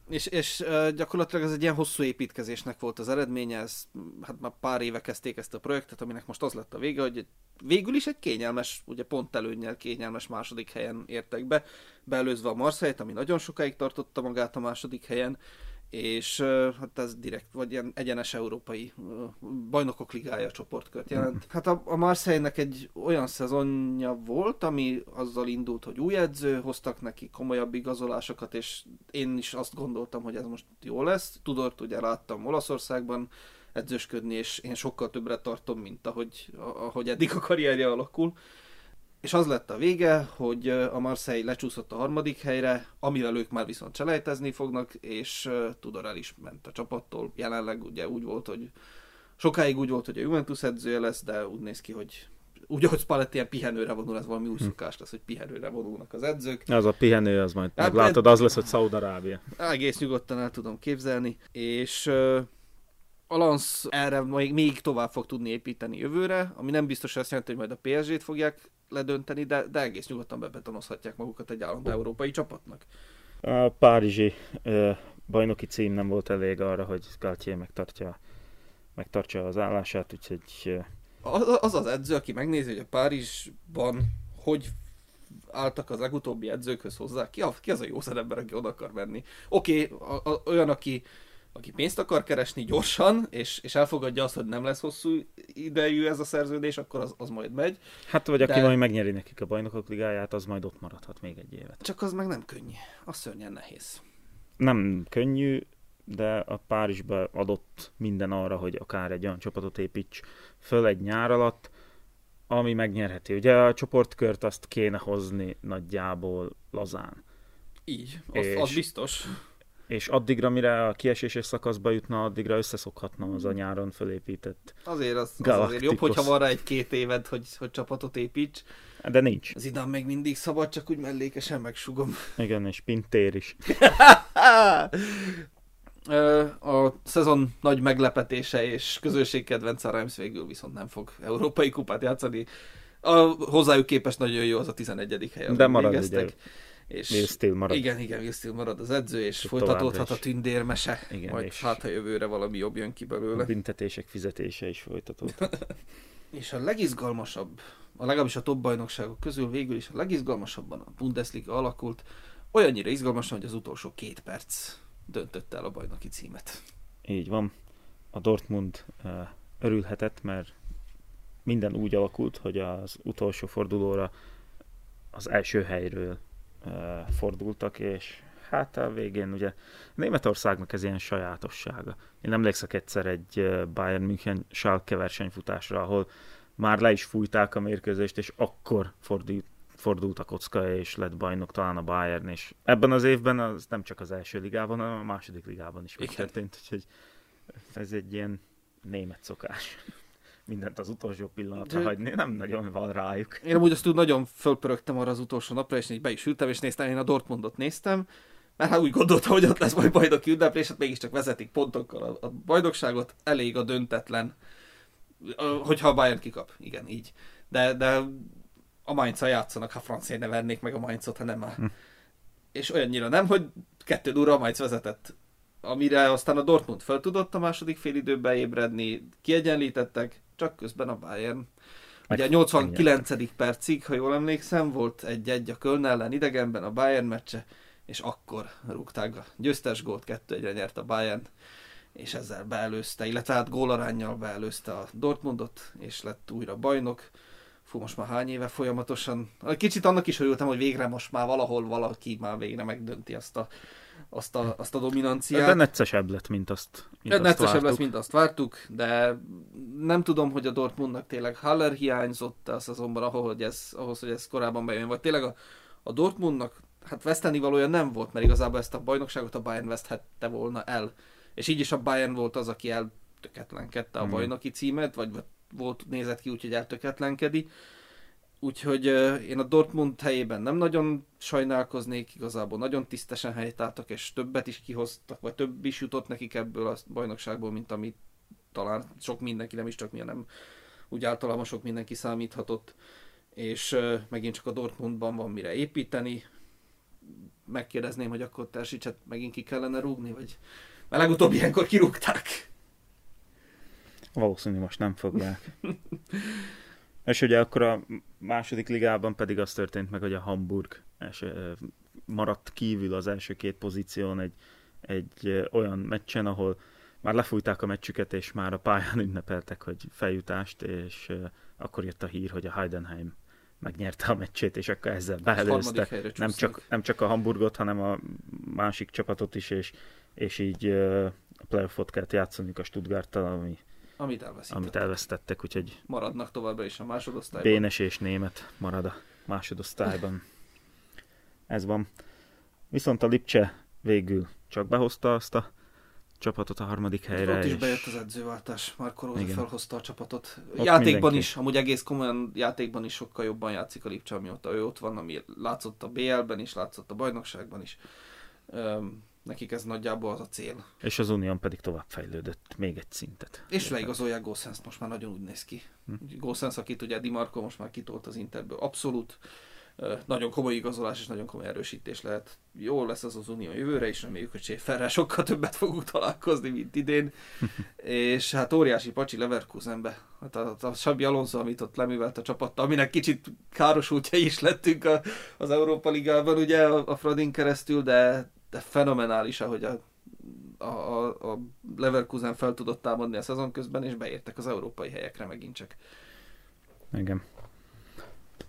És, és gyakorlatilag ez egy ilyen hosszú építkezésnek volt az eredménye, ez, hát már pár éve kezdték ezt a projektet, aminek most az lett a vége, hogy végül is egy kényelmes, ugye pont előnyel kényelmes második helyen értek be, beelőzve a Marseille-t, ami nagyon sokáig tartotta magát a második helyen, és hát ez direkt, vagy ilyen egyenes európai bajnokok ligája csoportkört jelent. Hát a, a Marseille-nek egy olyan szezonja volt, ami azzal indult, hogy új edző, hoztak neki komolyabb igazolásokat, és én is azt gondoltam, hogy ez most jó lesz. Tudort ugye láttam Olaszországban edzősködni, és én sokkal többre tartom, mint ahogy, ahogy eddig a karrierje alakul és az lett a vége, hogy a Marseille lecsúszott a harmadik helyre, amivel ők már viszont cselejtezni fognak, és Tudor el is ment a csapattól. Jelenleg ugye úgy volt, hogy sokáig úgy volt, hogy a Juventus edzője lesz, de úgy néz ki, hogy úgy, ahogy Spalletti ilyen pihenőre vonul, ez valami új hm. szokás lesz, hogy pihenőre vonulnak az edzők. Az a pihenő, az majd hát, látod, az lesz, hogy Szaudarábia. Egész nyugodtan el tudom képzelni, és Alans erre még, még tovább fog tudni építeni jövőre, ami nem biztos azt jelenti, hogy majd a PSG-t fogják ledönteni, de, de egész nyugodtan bebetonozhatják magukat egy állandó európai csapatnak. A párizsi ö, bajnoki cím nem volt elég arra, hogy Galtier megtartja, megtartja az állását, úgyhogy... Ö... Az, az az edző, aki megnézi, hogy a Párizsban hogy álltak az legutóbbi edzőkhöz hozzá, ki, a, ki az a jó ember, aki oda akar menni. Oké, okay, olyan, aki aki pénzt akar keresni gyorsan, és, és elfogadja azt, hogy nem lesz hosszú idejű ez a szerződés, akkor az, az majd megy. Hát vagy aki majd megnyeri nekik a bajnokok ligáját, az majd ott maradhat még egy évet. Csak az meg nem könnyű. Az szörnyen nehéz. Nem könnyű, de a Párizsba adott minden arra, hogy akár egy olyan csapatot építs föl egy nyár alatt, ami megnyerheti. Ugye a csoportkört azt kéne hozni nagyjából lazán. Így, az, és, az biztos és addigra, mire a kieséses szakaszba jutna, addigra összeszokhatna az a nyáron fölépített Azért az, az azért jobb, hogyha van rá egy-két éved, hogy, hogy csapatot építs. De nincs. Az idán még mindig szabad, csak úgy mellékesen megsugom. Igen, és Pintér is. a szezon nagy meglepetése és közönségkedvenc a Rams végül viszont nem fog európai kupát játszani. A, hozzájuk képest nagyon jó az a 11. hely. De marad ugye. És Will Steel marad. Igen, igen, Will Steel marad az edző, és Csak folytatódhat a tündérmese. Igen, majd és hát, ha jövőre valami jobb jön ki belőle. A büntetések fizetése is folytatódhat. és a legizgalmasabb, a legalábbis a top bajnokságok közül végül is a legizgalmasabban a Bundesliga alakult, olyannyira izgalmasan, hogy az utolsó két perc döntött el a bajnoki címet. Így van. A Dortmund uh, örülhetett, mert minden úgy alakult, hogy az utolsó fordulóra az első helyről fordultak, és hát a végén ugye Németországnak ez ilyen sajátossága. Én emlékszek egyszer egy Bayern München Schalke versenyfutásra, ahol már le is fújták a mérkőzést, és akkor fordult, fordult a kocka, és lett bajnok talán a Bayern, és ebben az évben az nem csak az első ligában, hanem a második ligában is megtörtént, úgyhogy ez egy ilyen német szokás mindent az utolsó pillanatra De... hagyni, nem nagyon van rájuk. Én amúgy azt tud nagyon fölpörögtem arra az utolsó napra, és így be is ültem, és néztem, én a Dortmundot néztem, mert hát úgy gondoltam, hogy ott lesz majd bajnoki ünneplés, hát mégiscsak vezetik pontokkal a, a bajnokságot, elég a döntetlen, hogyha a Bayern kikap, igen, így. De, de a mainz játszanak, ha francia ne vennék meg a Mainzot, ha nem már. Hm. És olyannyira nem, hogy kettő óra a Mainz vezetett amire aztán a Dortmund fel tudott a második fél időben ébredni, kiegyenlítettek, csak közben a Bayern. Ugye a 89. Ennyi. percig, ha jól emlékszem, volt egy-egy a Köln ellen idegenben a Bayern meccse, és akkor rúgták a győztes gólt, kettő egyre nyert a Bayern, és ezzel beelőzte, illetve hát gólarányjal beelőzte a Dortmundot, és lett újra bajnok. Fú, most már hány éve folyamatosan. Kicsit annak is örültem, hogy végre most már valahol valaki már végre megdönti azt a azt a, azt a dominanciát. De neccesebb lett, mint azt, mint azt neccesebb vártuk. lesz, mint azt vártuk, de nem tudom, hogy a Dortmundnak tényleg Haller hiányzott az azonban ahhoz, hogy ez, ahhoz, hogy ez korábban bejön, vagy tényleg a, a Dortmundnak hát veszteni valója nem volt, mert igazából ezt a bajnokságot a Bayern veszthette volna el. És így is a Bayern volt az, aki eltöketlenkedte a mm. bajnoki címet, vagy volt nézett ki úgy, hogy eltöketlenkedi Úgyhogy én a Dortmund helyében nem nagyon sajnálkoznék, igazából nagyon tisztesen helytáltak, és többet is kihoztak, vagy több is jutott nekik ebből a bajnokságból, mint amit talán sok mindenki, nem is csak mi, nem úgy általában sok mindenki számíthatott. És megint csak a Dortmundban van mire építeni. Megkérdezném, hogy akkor Tersicset megint ki kellene rúgni, vagy mert legutóbb ilyenkor kirúgták. Valószínű most nem fogják. És ugye akkor a második ligában pedig az történt meg, hogy a Hamburg és, maradt kívül az első két pozíción egy, egy olyan meccsen, ahol már lefújták a meccsüket, és már a pályán ünnepeltek, hogy feljutást, és akkor jött a hír, hogy a Heidenheim megnyerte a meccsét, és akkor ezzel behelőzte nem csak, nem csak a Hamburgot, hanem a másik csapatot is, és, és így a playoffot kellett játszani a Stuttgarttal, ami amit elveszítettek. Amit elveszítettek, úgyhogy... Maradnak továbbra is a másodosztályban. Bénes és német marad a másodosztályban. Ez van. Viszont a Lipcse végül csak behozta azt a csapatot a harmadik helyre. Ott is és... bejött az edzőváltás. Marko Róza felhozta a csapatot. Ott játékban mindenki. is, amúgy egész komolyan játékban is sokkal jobban játszik a Lipcse, amióta ő ott van, ami látszott a BL-ben is, látszott a bajnokságban is. Um, Nekik ez nagyjából az a cél. És az Unión pedig tovább fejlődött még egy szintet. És leigazolják Gossens most már nagyon úgy néz ki. Hm. Gossens, akit ugye Di Marco most már kitolt az Interből, abszolút nagyon komoly igazolás és nagyon komoly erősítés lehet. Jól lesz az az Unió jövőre is, reméljük, hogy Schäferrel sokkal többet fogunk találkozni, mint idén. és hát óriási pacsi Leverkusenbe. Hát a, a Sabi Alonso, amit ott leművelt a csapattal, aminek kicsit útja is lettünk a, az Európa Ligában, ugye a, a Fradin keresztül, de de fenomenális, ahogy a, a, a, a Leverkusen fel tudott támadni a szezon közben, és beértek az európai helyekre megint csak. Igen.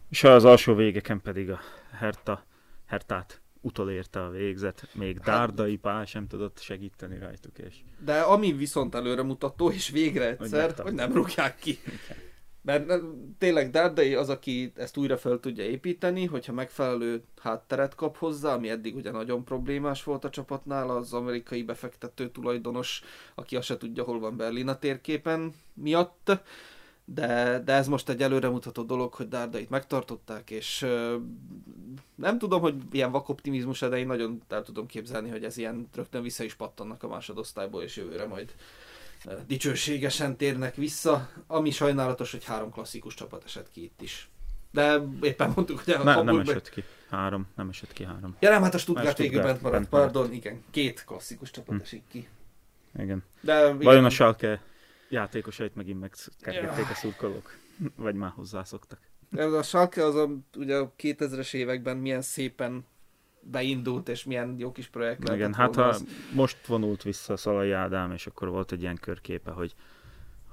És az alsó végeken pedig a Herta, Hertát utolérte a végzet, még hát- Dárdai pál sem tudott segíteni rajtuk. És... De ami viszont előremutató, és végre egyszer, hogy, hogy nem rúgják ki. Mert tényleg Dárdai az, aki ezt újra fel tudja építeni, hogyha megfelelő hátteret kap hozzá, ami eddig ugye nagyon problémás volt a csapatnál, az amerikai befektető tulajdonos, aki azt se tudja, hol van Berlin a térképen miatt. De, de ez most egy előremutató dolog, hogy Dárdait megtartották, és nem tudom, hogy ilyen vakoptimizmus, de én nagyon el tudom képzelni, hogy ez ilyen rögtön vissza is pattannak a másodosztályból, és jövőre majd dicsőségesen térnek vissza, ami sajnálatos, hogy három klasszikus csapat esett ki itt is. De éppen mondtuk, hogy a ne, nem esett ki. Három, nem esett ki három. Ja nem, hát a Stuttgart végül bent maradt, bent pardon, igen, két klasszikus csapat hm. esik ki. Igen. De igen. Vajon a Schalke játékosait megint megkergették ja. a szurkolók? Vagy már hozzászoktak? A Schalke az a, ugye a 2000-es években milyen szépen beindult, és milyen jó kis projekt. Igen, hát ha most vonult vissza Szalai Ádám, és akkor volt egy ilyen körképe, hogy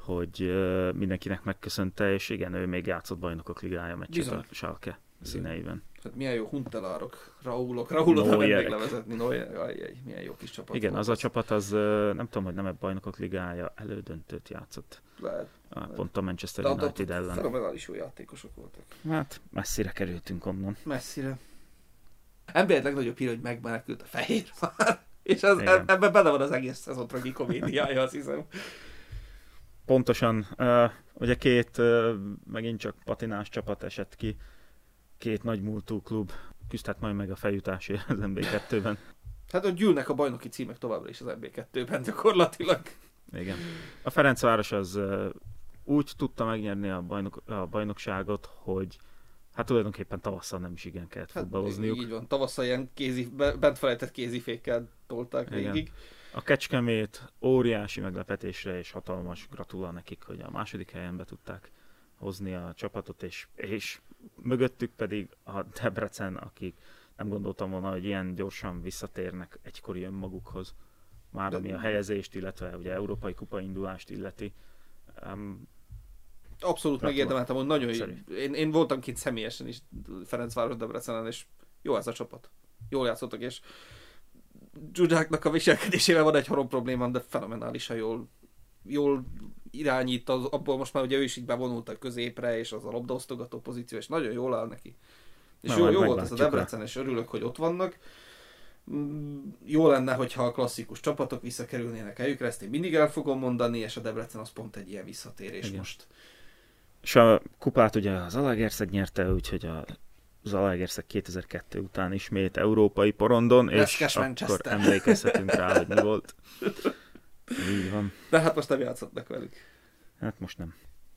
hogy mindenkinek megköszönte, és igen, ő még játszott bajnokok ligája meccset a Schalke színeiben. Hát milyen jó huntelárok, Raulok, Raulot nem még levezetni, Neuer, ajjaj, milyen jó kis csapat Igen, az, az a csapat, az nem tudom, hogy nem egy bajnokok ligája elődöntőt játszott. Lehet. lehet. Pont a Manchester United ellen. Fenomenális jó játékosok voltak. Hát, messzire kerültünk onnan. Messzire. NBA legnagyobb hír, hogy megmenekült a fehér És az, ebben bele van az egész szezon tragikomédiája, azt hiszem. Pontosan. Uh, ugye két uh, megint csak patinás csapat esett ki. Két nagy múltú klub küzdhet majd meg a feljutásért az MB2-ben. Hát ott gyűlnek a bajnoki címek továbbra is az MB2-ben gyakorlatilag. Igen. A Ferencváros az uh, úgy tudta megnyerni a, bajnok, a bajnokságot, hogy Hát tulajdonképpen tavasszal nem is igen kellett hát, futballozniuk. Így van, tavasszal ilyen kézi, bent felejtett kézifékkel tolták igen. végig. A Kecskemét óriási meglepetésre és hatalmas gratulál nekik, hogy a második helyen be tudták hozni a csapatot, és, és mögöttük pedig a Debrecen, akik nem gondoltam volna, hogy ilyen gyorsan visszatérnek egykori önmagukhoz, már ami a helyezést, illetve ugye európai kupa indulást illeti. Um, Abszolút megérdemeltem, hogy nagyon jó. Én, én voltam kint személyesen is Ferencváros Debrecenen, és jó ez a csapat. Jól játszottak, és Zsuzsáknak a viselkedésével van egy horom problémám, de fenomenálisan jól, jól irányít, az, abból most már ugye ő is így bevonult a középre, és az a labdaosztogató pozíció, és nagyon jól áll neki. És Na, jó, jó volt ez a Debrecen, és örülök, hogy ott vannak. Mm, jó lenne, hogyha a klasszikus csapatok visszakerülnének helyükre, ezt én mindig el fogom mondani, és a Debrecen az pont egy ilyen visszatérés Igen. most És a kupát ugye az Zalaegerszeg nyerte, úgyhogy a Zalaegerszeg 2002 után ismét európai porondon, és akkor emlékezhetünk rá, hogy mi volt. Így van. De hát most nem játszottak velük. Hát most nem.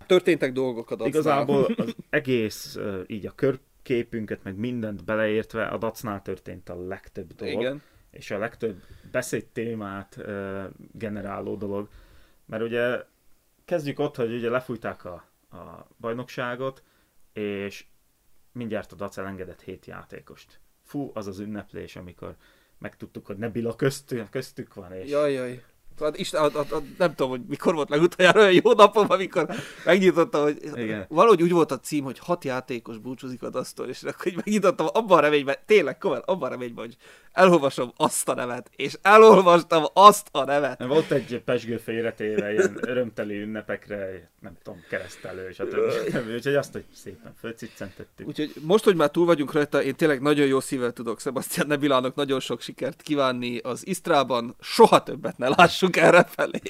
Történtek dolgok a Dacnál. Igazából az egész, így a körképünket, meg mindent beleértve a Dacnál történt a legtöbb dolog. Igen. és a legtöbb beszéd témát uh, generáló dolog. Mert ugye kezdjük ott, hogy ugye lefújták a, a bajnokságot, és mindjárt a Dac elengedett hét játékost. Fú, az az ünneplés, amikor megtudtuk, hogy Nebila köztük, köztük van, és Jaj, jaj. Isten, a, a, a, nem tudom, hogy mikor volt legutoljára olyan jó napom, amikor megnyitottam, hogy Igen. valahogy úgy volt a cím, hogy hat játékos búcsúzik a dasztól, és akkor így megnyitottam abban a reményben, tényleg komolyan, abban a reményben, hogy elolvasom azt a nevet, és elolvastam azt a nevet. Volt egy pesgő félretéve, ilyen örömteli ünnepekre, nem tudom, keresztelő, és a többi. Úgyhogy azt, hogy szépen fölciccentettük. Úgyhogy most, hogy már túl vagyunk rajta, én tényleg nagyon jó szívvel tudok Sebastian Nebilának nagyon sok sikert kívánni az Isztrában, soha többet ne lássuk erre felé.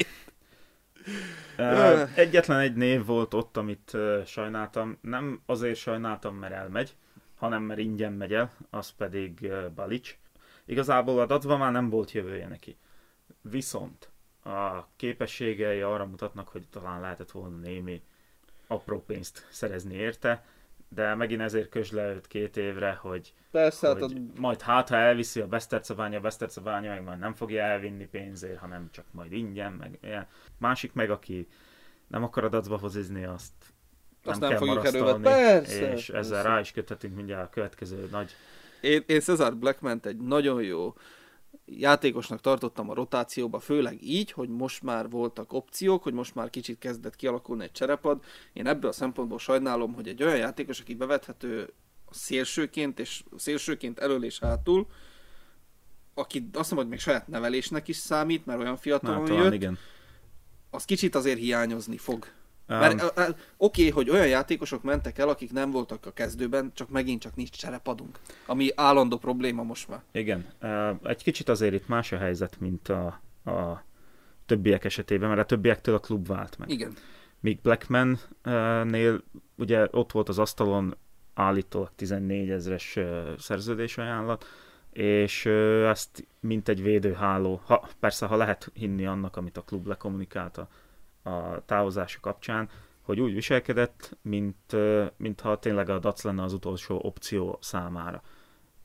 Egyetlen egy név volt ott, amit sajnáltam. Nem azért sajnáltam, mert elmegy, hanem mert ingyen megy el, az pedig Balics. Igazából a dacban már nem volt jövője neki. Viszont a képességei arra mutatnak, hogy talán lehetett volna némi apró pénzt szerezni érte, de megint ezért közle őt két évre, hogy, Persze, hát hogy a, majd hát, ha elviszi a Besztercebánya, a Besztercebánya meg majd nem fogja elvinni pénzért, hanem csak majd ingyen, meg ilyen. Másik meg, aki nem akar a dacba fozizni, azt Azt nem, nem fogjuk erőltetni. Persze, és ezzel persze. rá is köthetünk mindjárt a következő nagy én, én Cesar Blackman egy nagyon jó játékosnak tartottam a rotációba, főleg így, hogy most már voltak opciók, hogy most már kicsit kezdett kialakulni egy cserepad. Én ebből a szempontból sajnálom, hogy egy olyan játékos, aki bevethető szélsőként, és szélsőként elől és hátul, aki azt mondom, hogy még saját nevelésnek is számít, mert olyan fiatalon talán jött, igen. az kicsit azért hiányozni fog. Um, Mert uh, oké, okay, hogy olyan játékosok mentek el, akik nem voltak a kezdőben, csak megint csak nincs cserepadunk. Ami állandó probléma most már. Igen. Egy kicsit azért itt más a helyzet, mint a, a többiek esetében, mert a többiektől a klub vált meg. Igen. Míg Blackman-nél ugye ott volt az asztalon állítólag 14 ezres ö, szerződésajánlat, és ezt mint egy védőháló, ha, persze ha lehet hinni annak, amit a klub lekommunikált a, távozása kapcsán, hogy úgy viselkedett, mint, mintha tényleg a DAC lenne az utolsó opció számára.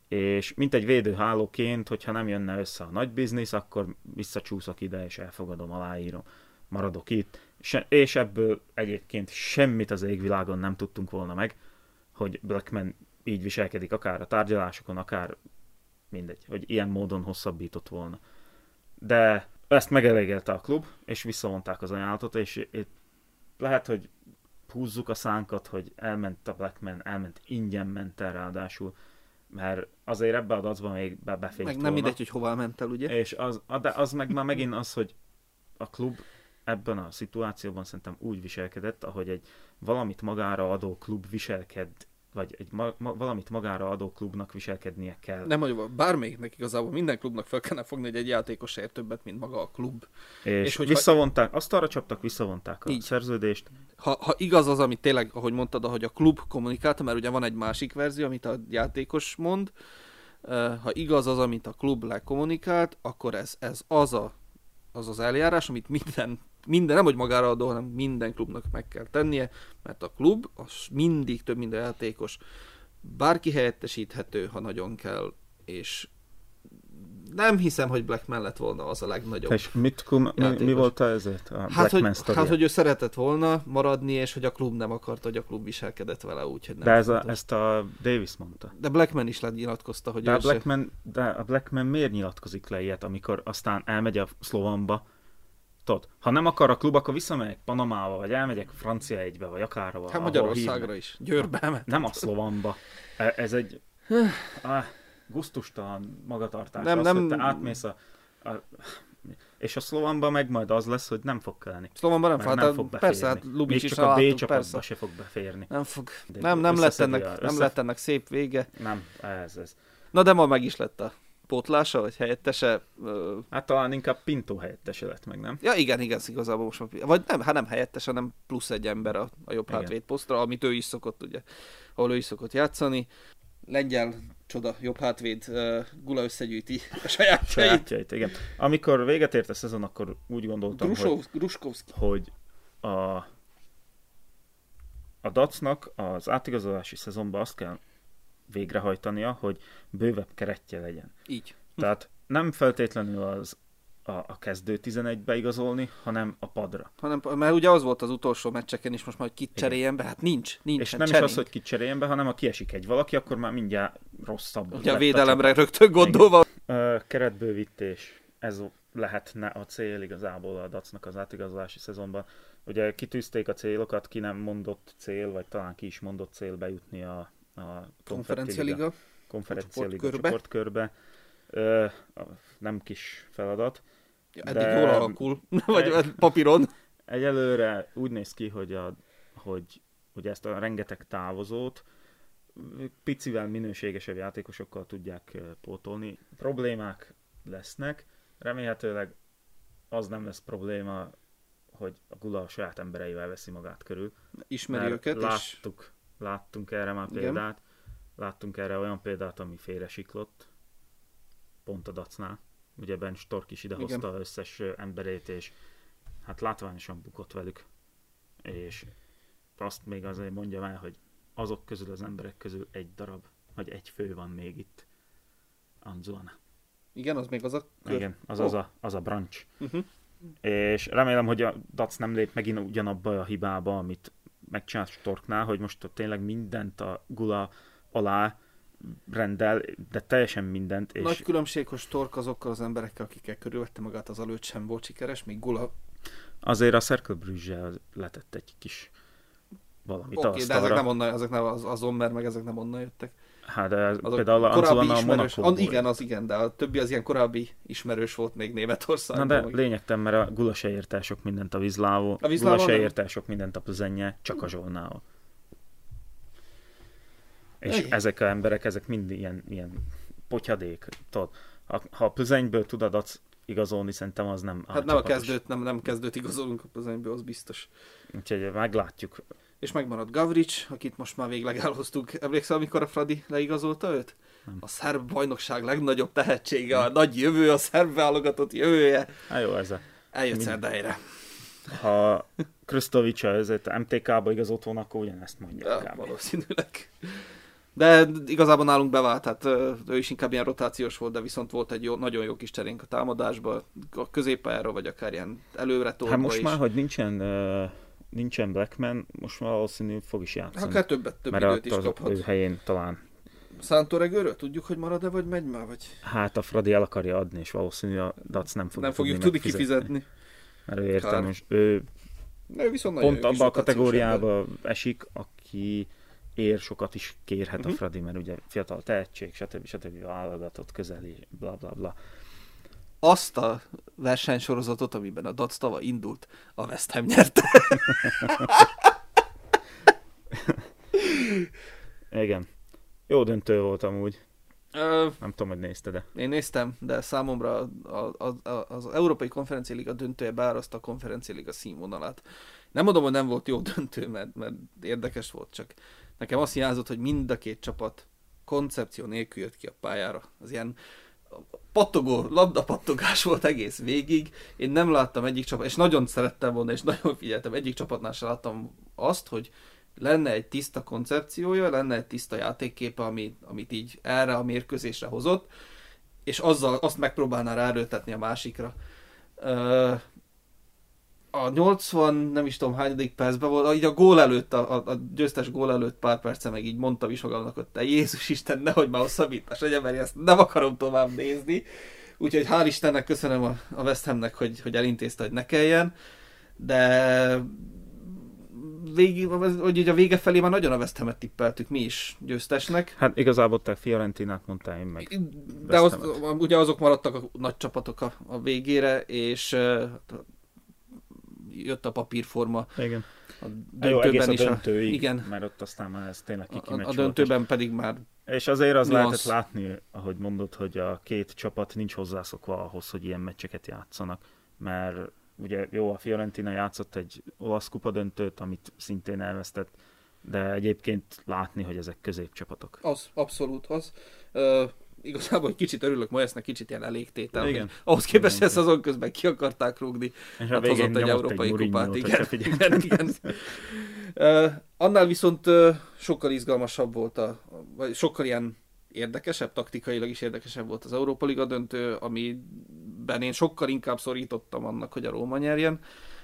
És mint egy védőhálóként, hogyha nem jönne össze a nagy biznisz, akkor visszacsúszok ide, és elfogadom, aláírom, maradok itt. És ebből egyébként semmit az égvilágon nem tudtunk volna meg, hogy Blackman így viselkedik, akár a tárgyalásokon, akár mindegy, hogy ilyen módon hosszabbított volna. De ezt megelégelte a klub, és visszavonták az ajánlatot, és itt lehet, hogy húzzuk a szánkat, hogy elment a Blackman, elment, ingyen ment el ráadásul, mert azért ebbe a dacba még be Meg nem volna. mindegy, hogy hová ment el, ugye? És az, de az meg már megint az, hogy a klub ebben a szituációban szerintem úgy viselkedett, ahogy egy valamit magára adó klub viselked, vagy egy ma, ma, valamit magára adó klubnak viselkednie kell. Nem mondjuk, bármelyiknek igazából minden klubnak fel kellene fogni, hogy egy játékos ér többet, mint maga a klub. És, és hogyha- visszavonták, azt arra csaptak, visszavonták a Így. Szerződést. Ha, ha igaz az, amit tényleg, ahogy mondtad, ahogy a klub kommunikálta, mert ugye van egy másik verzió, amit a játékos mond, ha igaz az, amit a klub lekommunikált, akkor ez, ez az, a, az az eljárás, amit minden, minden, nem hogy magára adó, hanem minden klubnak meg kell tennie, mert a klub az mindig több minden játékos, bárki helyettesíthető, ha nagyon kell, és nem hiszem, hogy Blackman lett volna az a legnagyobb. És mit, kum, mi, mi volt ezért? A Hát hogy, sztoria? hát, hogy ő szeretett volna maradni, és hogy a klub nem akart, hogy a klub viselkedett vele úgy, hogy nem. De ez a, ezt a Davis mondta. De Blackman is lenyilatkozta, hogy De a, se- Blackman, de a Blackman miért nyilatkozik le ilyet, amikor aztán elmegy a Szlovanba? Tudod, ha nem akar a klub, akkor visszamegyek Panamába, vagy elmegyek Francia egybe, vagy akárhova. Hát Magyarországra is. Győrbe elment. Nem a Szlovanba. E- Ez egy ah, gusztustalan magatartás. Nem, az, nem- Hogy te átmész a, a, és a Szlovanba meg majd az lesz, hogy nem fog kelni. Szlovanban nem, hát, nem fog beférni. persze, hát Lubics Még is csak a B csapatba se fog beférni. Nem fog. De Nem, nem lett, ennek, a- nem össze- lett ennek szép vége. Nem, ez, ez. Na de ma meg is lett a pótlása, vagy helyettese. Hát talán inkább Pinto helyettese lett meg, nem? Ja, igen, igen, igazából most már, vagy nem, hát nem helyettese, hanem plusz egy ember a, a jobb hátvéd posztra, amit ő is szokott, ugye, ahol ő is szokott játszani. Lengyel csoda, jobb hátvéd, uh, Gula összegyűjti a saját sajátjait. igen. Amikor véget ért a szezon, akkor úgy gondoltam, Grusov, hogy, Gruskovski. hogy a, a Dacnak az átigazolási szezonban azt kell végrehajtania, hogy bővebb keretje legyen. Így. Tehát nem feltétlenül az a, a kezdő 11-be igazolni, hanem a padra. Hanem, mert ugye az volt az utolsó meccseken is most már, hogy kit cseréljen be, hát nincs, nincs. És nem cserénk. is az, hogy kit cseréljen be, hanem ha kiesik egy valaki, akkor már mindjárt rosszabb. Ugye a védelemre a rögtön gondolva. Keretbővítés, ez lehetne a cél igazából a Dacnak az átigazolási szezonban. Ugye kitűzték a célokat, ki nem mondott cél, vagy talán ki is mondott cél bejutni a, a konferencia liga, konferencia liga csoportkörbe. Ö, nem kis feladat. Ja, eddig de... jól alakul, vagy egy, papíron. Egyelőre úgy néz ki, hogy, a, hogy, hogy ezt a rengeteg távozót picivel minőségesebb játékosokkal tudják pótolni. Problémák lesznek, remélhetőleg az nem lesz probléma, hogy a Gula a saját embereivel veszi magát körül. Ismeri őket, láttuk, és... láttunk erre már példát. Igen. Láttunk erre olyan példát, ami félre siklott, pont a Dacnál. Ugye Ben Stork is idehozta Igen. összes emberét, és hát látványosan bukott velük. És azt még azért mondja el, hogy azok közül az emberek közül egy darab, vagy egy fő van még itt. Anzuana. Igen, az még az a kör? Igen, az, oh. az, a, az a branch. Uh-huh. És remélem, hogy a Dac nem lép megint ugyanabba a hibába, amit megcsinált Storknál, hogy most tényleg mindent a Gula alá rendel, de teljesen mindent. És... Nagy különbség, hogy Stork azokkal az emberekkel, akikkel körülvette magát az előtt sem volt sikeres, míg Gula... Azért a Cercle Bruges letett egy kis valamit okay, de ezek nem onnan, ezek nem az, az Ommer, meg ezek nem onnan jöttek. Hát az például a korábbi ismerős, a Igen, az igen, de a többi az ilyen korábbi ismerős volt még Németországban. Na de meg... lényegtem, mert a Gula se érte sok mindent a Vizlávó, a Gula se érte sok mindent a Plzenye, csak a Zsolnával. És Egy. ezek a emberek, ezek mind ilyen, ilyen potyadék. Tudod, ha, ha a Plzenyből tudod igazolni, szerintem az nem Hát nem a kezdőt, nem, nem kezdőt igazolunk a Plzenyből, az biztos. Úgyhogy meglátjuk és megmaradt Gavrics, akit most már végleg elhoztuk. Emlékszel, amikor a Fradi leigazolta őt? Nem. A szerb bajnokság legnagyobb tehetsége, a nagy jövő, a szerb válogatott jövője. Hát jó ez a... Eljött Mind... Szerdejre. Ha Krstovics az MTK-ba igazolt volna, akkor ugyanezt mondja. Ja, valószínűleg. De igazából nálunk bevált, tehát ő is inkább ilyen rotációs volt, de viszont volt egy jó, nagyon jó kis cserénk a támadásba, a középpályára, vagy akár ilyen előre Hát most is. már, hogy nincsen uh nincsen Blackman, most már valószínű fog is játszani. Akár többet, több mert időt is kaphat. Ő helyén talán. Szántoregőről tudjuk, hogy marad-e, vagy megy már? Vagy... Hát a Fradi el akarja adni, és valószínű a Dac nem fog Nem fogjuk tudni kifizetni. Mert ő értem, és ő, ő viszont pont abban a kategóriába esik, aki ér sokat is kérhet uh-huh. a mhm. Fradi, mert ugye fiatal tehetség, stb. stb. válogatott közeli, bla bla bla azt a versenysorozatot, amiben a Dac tava indult, a West Ham nyerte. Igen. Jó döntő volt amúgy. Ö, nem tudom, hogy nézte, de. Én néztem, de számomra a, a, a, az Európai Konferencia Liga döntője beáraszta a Konferencia Liga színvonalát. Nem mondom, hogy nem volt jó döntő, mert, mert érdekes volt, csak nekem azt hiányzott, hogy mind a két csapat koncepció nélkül jött ki a pályára. Az ilyen pattogó, labdapattogás volt egész végig. Én nem láttam egyik csapat, és nagyon szerettem volna, és nagyon figyeltem, egyik csapatnál sem láttam azt, hogy lenne egy tiszta koncepciója, lenne egy tiszta játékképe, amit, amit így erre a mérkőzésre hozott, és azzal azt megpróbálná ráerőltetni a másikra a 80, nem is tudom hányadik percben volt, így a gól előtt, a, a, a győztes gól előtt pár perce meg így mondtam is magamnak, hogy te Jézus Isten, nehogy már hosszabbítás legyen, mert ezt nem akarom tovább nézni. Úgyhogy hál' Istennek köszönöm a, a West Hamnek, hogy, hogy elintézte, hogy ne kelljen, de végig, hogy így a vége felé már nagyon a West Ham-et tippeltük mi is győztesnek. Hát igazából te Fiorentinát mondtál én meg. De az, ugye azok maradtak a nagy csapatok a, a végére, és jött a papírforma. Igen. A döntőben Jó, is. A döntőig, a, igen. Mert ott aztán már ez tényleg A, a döntőben pedig már És azért az lehetett látni, ahogy mondod, hogy a két csapat nincs hozzászokva ahhoz, hogy ilyen meccseket játszanak, mert ugye jó, a Fiorentina játszott egy olasz kupadöntőt, amit szintén elvesztett, de egyébként látni, hogy ezek középcsapatok. Az, abszolút az. Igazából egy kicsit örülök Moyesnek, kicsit ilyen elégtétel. Igen. Ahhoz képest, Igen. a szezon közben ki akarták rúgni. És Hát hozott egy európai kupát, igen. igen, igen. Uh, annál viszont uh, sokkal izgalmasabb volt, a, vagy sokkal ilyen érdekesebb, taktikailag is érdekesebb volt az Európa Liga döntő, amiben én sokkal inkább szorítottam annak, hogy a Róma nyerjen,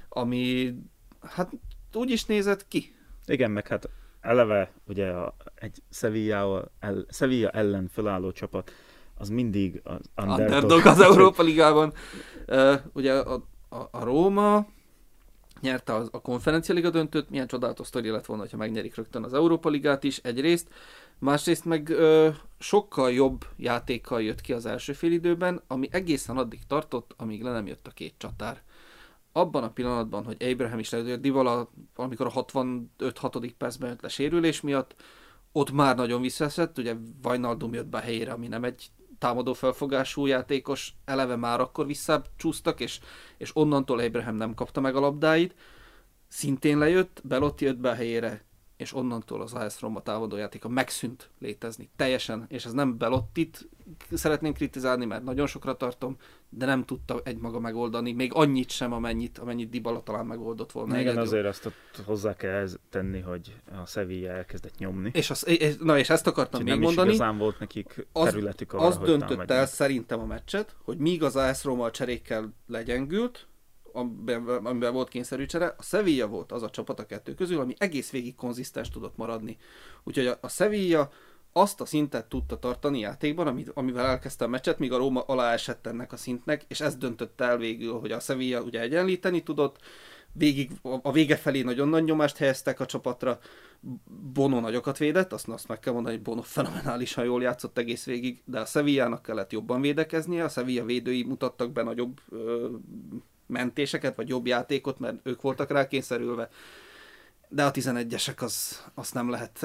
ami hát úgy is nézett ki. Igen, meg hát eleve ugye a, egy Sevilla, el, Sevilla ellen felálló csapat, az mindig az underdog. Underdog az Európa Ligában. Uh, ugye a, a, a Róma nyerte az, a konferencia liga döntőt, milyen csodálatos sztori lett volna, ha megnyerik rögtön az Európa Ligát is egyrészt, másrészt meg ö, sokkal jobb játékkal jött ki az első félidőben, ami egészen addig tartott, amíg le nem jött a két csatár. Abban a pillanatban, hogy Abraham is lejött, Divala, amikor a 65-6. percben jött le sérülés miatt, ott már nagyon visszaszett, ugye Vajnaldum jött be a helyére, ami nem egy támadó felfogású játékos, eleve már akkor visszacsúsztak, és, és onnantól Abraham nem kapta meg a labdáit. Szintén lejött, Belotti jött be helyére, és onnantól az AS Roma támadójátéka megszűnt létezni. Teljesen, és ez nem Belottit szeretném kritizálni, mert nagyon sokra tartom, de nem tudta egymaga megoldani, még annyit sem, amennyit, amennyit Dybala talán megoldott volna. Igen, egyedül. azért azt hozzá kell tenni, hogy a Sevilla elkezdett nyomni. És, az, és, na és ezt akartam Úgyhogy még nem mondani. igazán volt nekik Az- területük arra, az döntött el szerintem a meccset, hogy míg az AS Roma a cserékkel legyengült, amiben, amiben volt kényszerű csere, a Sevilla volt az a csapat a kettő közül, ami egész végig konzisztens tudott maradni. Úgyhogy a, a Sevilla azt a szintet tudta tartani játékban, amit, amivel elkezdte a meccset, míg a Róma alá esett ennek a szintnek, és ez döntött el végül, hogy a Sevilla ugye egyenlíteni tudott, végig a vége felé nagyon nagy nyomást helyeztek a csapatra, Bono nagyokat védett, azt, azt meg kell mondani, hogy Bono fenomenálisan jól játszott egész végig, de a Sevillának kellett jobban védekeznie, a Sevilla védői mutattak be nagyobb ö, mentéseket, vagy jobb játékot, mert ők voltak rá kényszerülve. De a 11-esek az, azt nem lehet,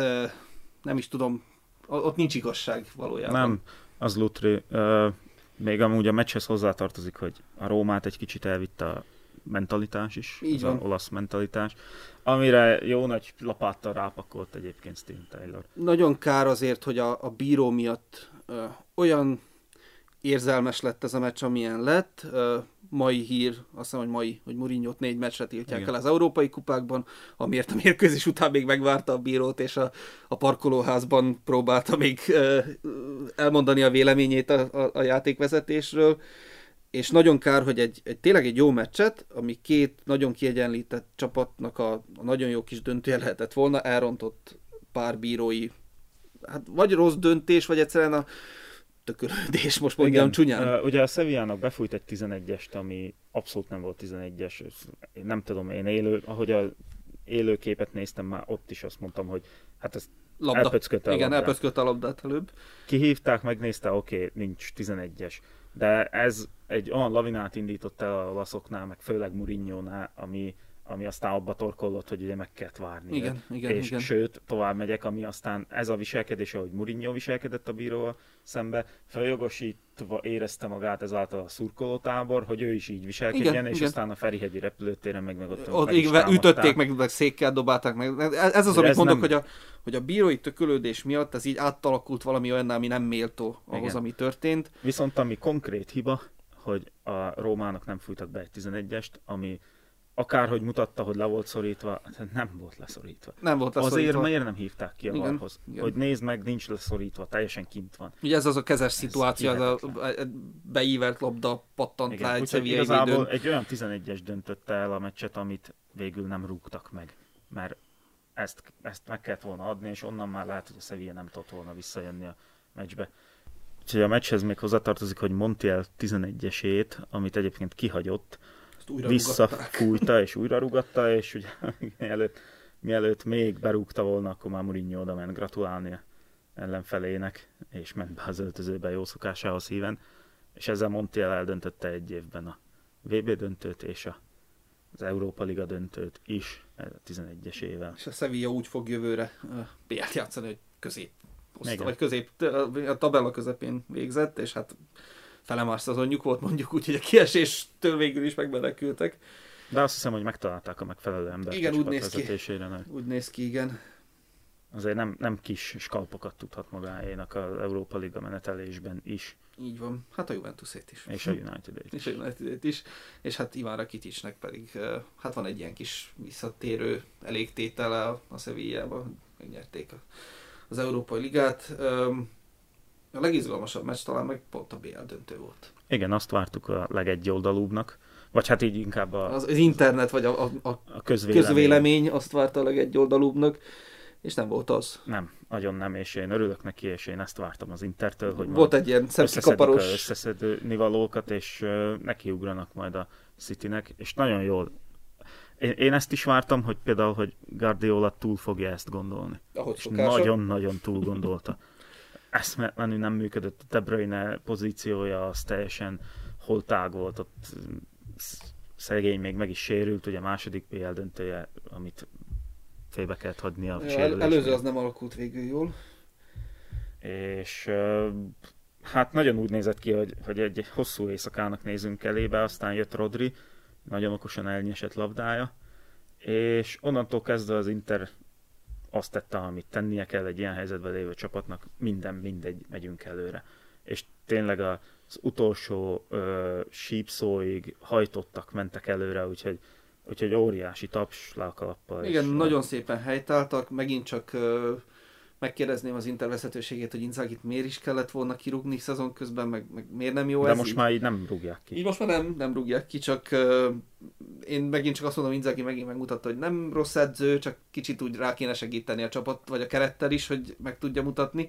nem is tudom, ott nincs igazság valójában. Nem, az Lutri. Még amúgy a meccshez hozzátartozik, hogy a Rómát egy kicsit elvitte a mentalitás is, Így az van. a olasz mentalitás, amire jó nagy lapáttal rápakolt egyébként Steve Taylor. Nagyon kár azért, hogy a, a bíró miatt ö, olyan érzelmes lett ez a meccs, amilyen lett. Mai hír, azt hiszem, hogy mai, hogy Mourinho-t négy meccsre tiltják Igen. el az európai kupákban, amiért a mérkőzés után még megvárta a bírót, és a, a parkolóházban próbálta még elmondani a véleményét a, a, a játékvezetésről. És nagyon kár, hogy egy, egy tényleg egy jó meccset, ami két nagyon kiegyenlített csapatnak a, a nagyon jó kis döntője lehetett volna, elrontott pár bírói, hát vagy rossz döntés, vagy egyszerűen a tökölődés, most mondjam csúnyán. Uh, ugye a Sevillának befújt egy 11-est, ami abszolút nem volt 11-es. Ez- Én nem tudom, én élő, ahogy a élő képet néztem már, ott is azt mondtam, hogy hát ez Labda. elpöckölte a Igen, labdát. a labdát előbb. kihívták, megnézte, oké, okay, nincs 11-es. De ez egy olyan lavinát indított el a olaszoknál, meg főleg Mourinho-nál, ami, ami aztán abba torkollott, hogy ugye meg kellett várni. Igen, igen, és igen. sőt, tovább megyek, ami aztán ez a viselkedés, ahogy Mourinho viselkedett a bíróval szembe, feljogosítva érezte magát ezáltal a szurkolótábor, hogy ő is így viselkedjen, Igen, és igen. aztán a Ferihegyi repülőtéren meg, meg ott, Ott meg támadták. ütötték, meg, meg székkel dobálták meg. Ez az, De amit ez mondok, nem- hogy, a, hogy a bírói tökölődés miatt ez így átalakult valami olyan, ami nem méltó ahhoz, Igen. ami történt. Viszont ami konkrét hiba, hogy a Rómának nem fújtak be egy 11-est, ami akárhogy mutatta, hogy le volt szorítva, hát nem volt leszorítva. Nem volt Azért leszorítva. miért nem hívták ki a Igen, varhoz? igen. Hogy nézd meg, nincs leszorítva, teljesen kint van. Ugye ez az a kezes szituáció, ez a beívert labda pattant Igen, rá egy Sevillai igazából védőn. egy olyan 11-es döntötte el a meccset, amit végül nem rúgtak meg. Mert ezt, ezt meg kellett volna adni, és onnan már lehet, hogy a Sevilla nem tudott volna visszajönni a meccsbe. Úgyhogy a meccshez még hozzátartozik, hogy Montiel 11-esét, amit egyébként kihagyott, újra visszafújta és újra rugatta, és ugye mielőtt, mielőtt még berúgta volna, akkor már Mourinho oda ment gratulálni ellenfelének, és ment be az öltözőbe jó szokásához híven, és ezzel Montiel eldöntötte egy évben a VB döntőt és a, az Európa Liga döntőt is, ez a 11-esével. És a Sevilla úgy fog jövőre uh, BL-t játszani, hogy közép oszta, vagy közép, a tabella közepén végzett, és hát felemás szezonjuk volt mondjuk úgy, hogy a kieséstől végül is megmenekültek. De azt hiszem, hogy megtalálták a megfelelő embert igen, úgy néz ki. Úgy néz ki, igen. Azért nem, nem kis skalpokat tudhat magáénak az Európa Liga menetelésben is. Így van. Hát a Juventusét is. És a united is. És a united is. És hát Iván Rakiticsnek pedig hát van egy ilyen kis visszatérő elégtétele a Sevilla-ba. Megnyerték az Európai Ligát. A legizgalmasabb meccs talán meg pont a BL döntő volt. Igen, azt vártuk a legegyoldalúbbnak. Vagy hát így inkább a... Az, az internet, vagy a, a, a közvélemény. közvélemény azt várta a legegyoldalúbbnak és nem volt az. Nem, nagyon nem, és én örülök neki, és én ezt vártam az Intertől, hogy volt egy ilyen szemszikaparos összeszedni valókat, és uh, nekiugranak majd a Citynek, és nagyon jól én, én ezt is vártam, hogy például, hogy Guardiola túl fogja ezt gondolni. Ahogy és nagyon-nagyon túl gondolta. Eszmetlenül nem működött a De Bruyne pozíciója, az teljesen holtág volt, ott szegény még meg is sérült, ugye a második PL döntője, amit félbe kellett hagyni a El, Előző az nem alakult végül jól. És hát nagyon úgy nézett ki, hogy, hogy egy hosszú éjszakának nézünk elébe, aztán jött Rodri, nagyon okosan elnyesett labdája, és onnantól kezdve az Inter azt tette, amit tennie kell egy ilyen helyzetben lévő csapatnak, minden, mindegy, megyünk előre. És tényleg az utolsó ö, sípszóig hajtottak, mentek előre, úgyhogy Úgyhogy óriási taps lákalappal. Igen, nagyon szépen helytáltak, megint csak uh, megkérdezném az intervezetőségét, hogy Inzagit miért is kellett volna kirúgni szezon közben, meg, meg miért nem jó De ez most így? már így nem rúgják ki. Így most már nem, nem rúgják ki, csak uh, én megint csak azt mondom, Inzagi megint megmutatta, hogy nem rossz edző, csak kicsit úgy rá kéne segíteni a csapat, vagy a kerettel is, hogy meg tudja mutatni.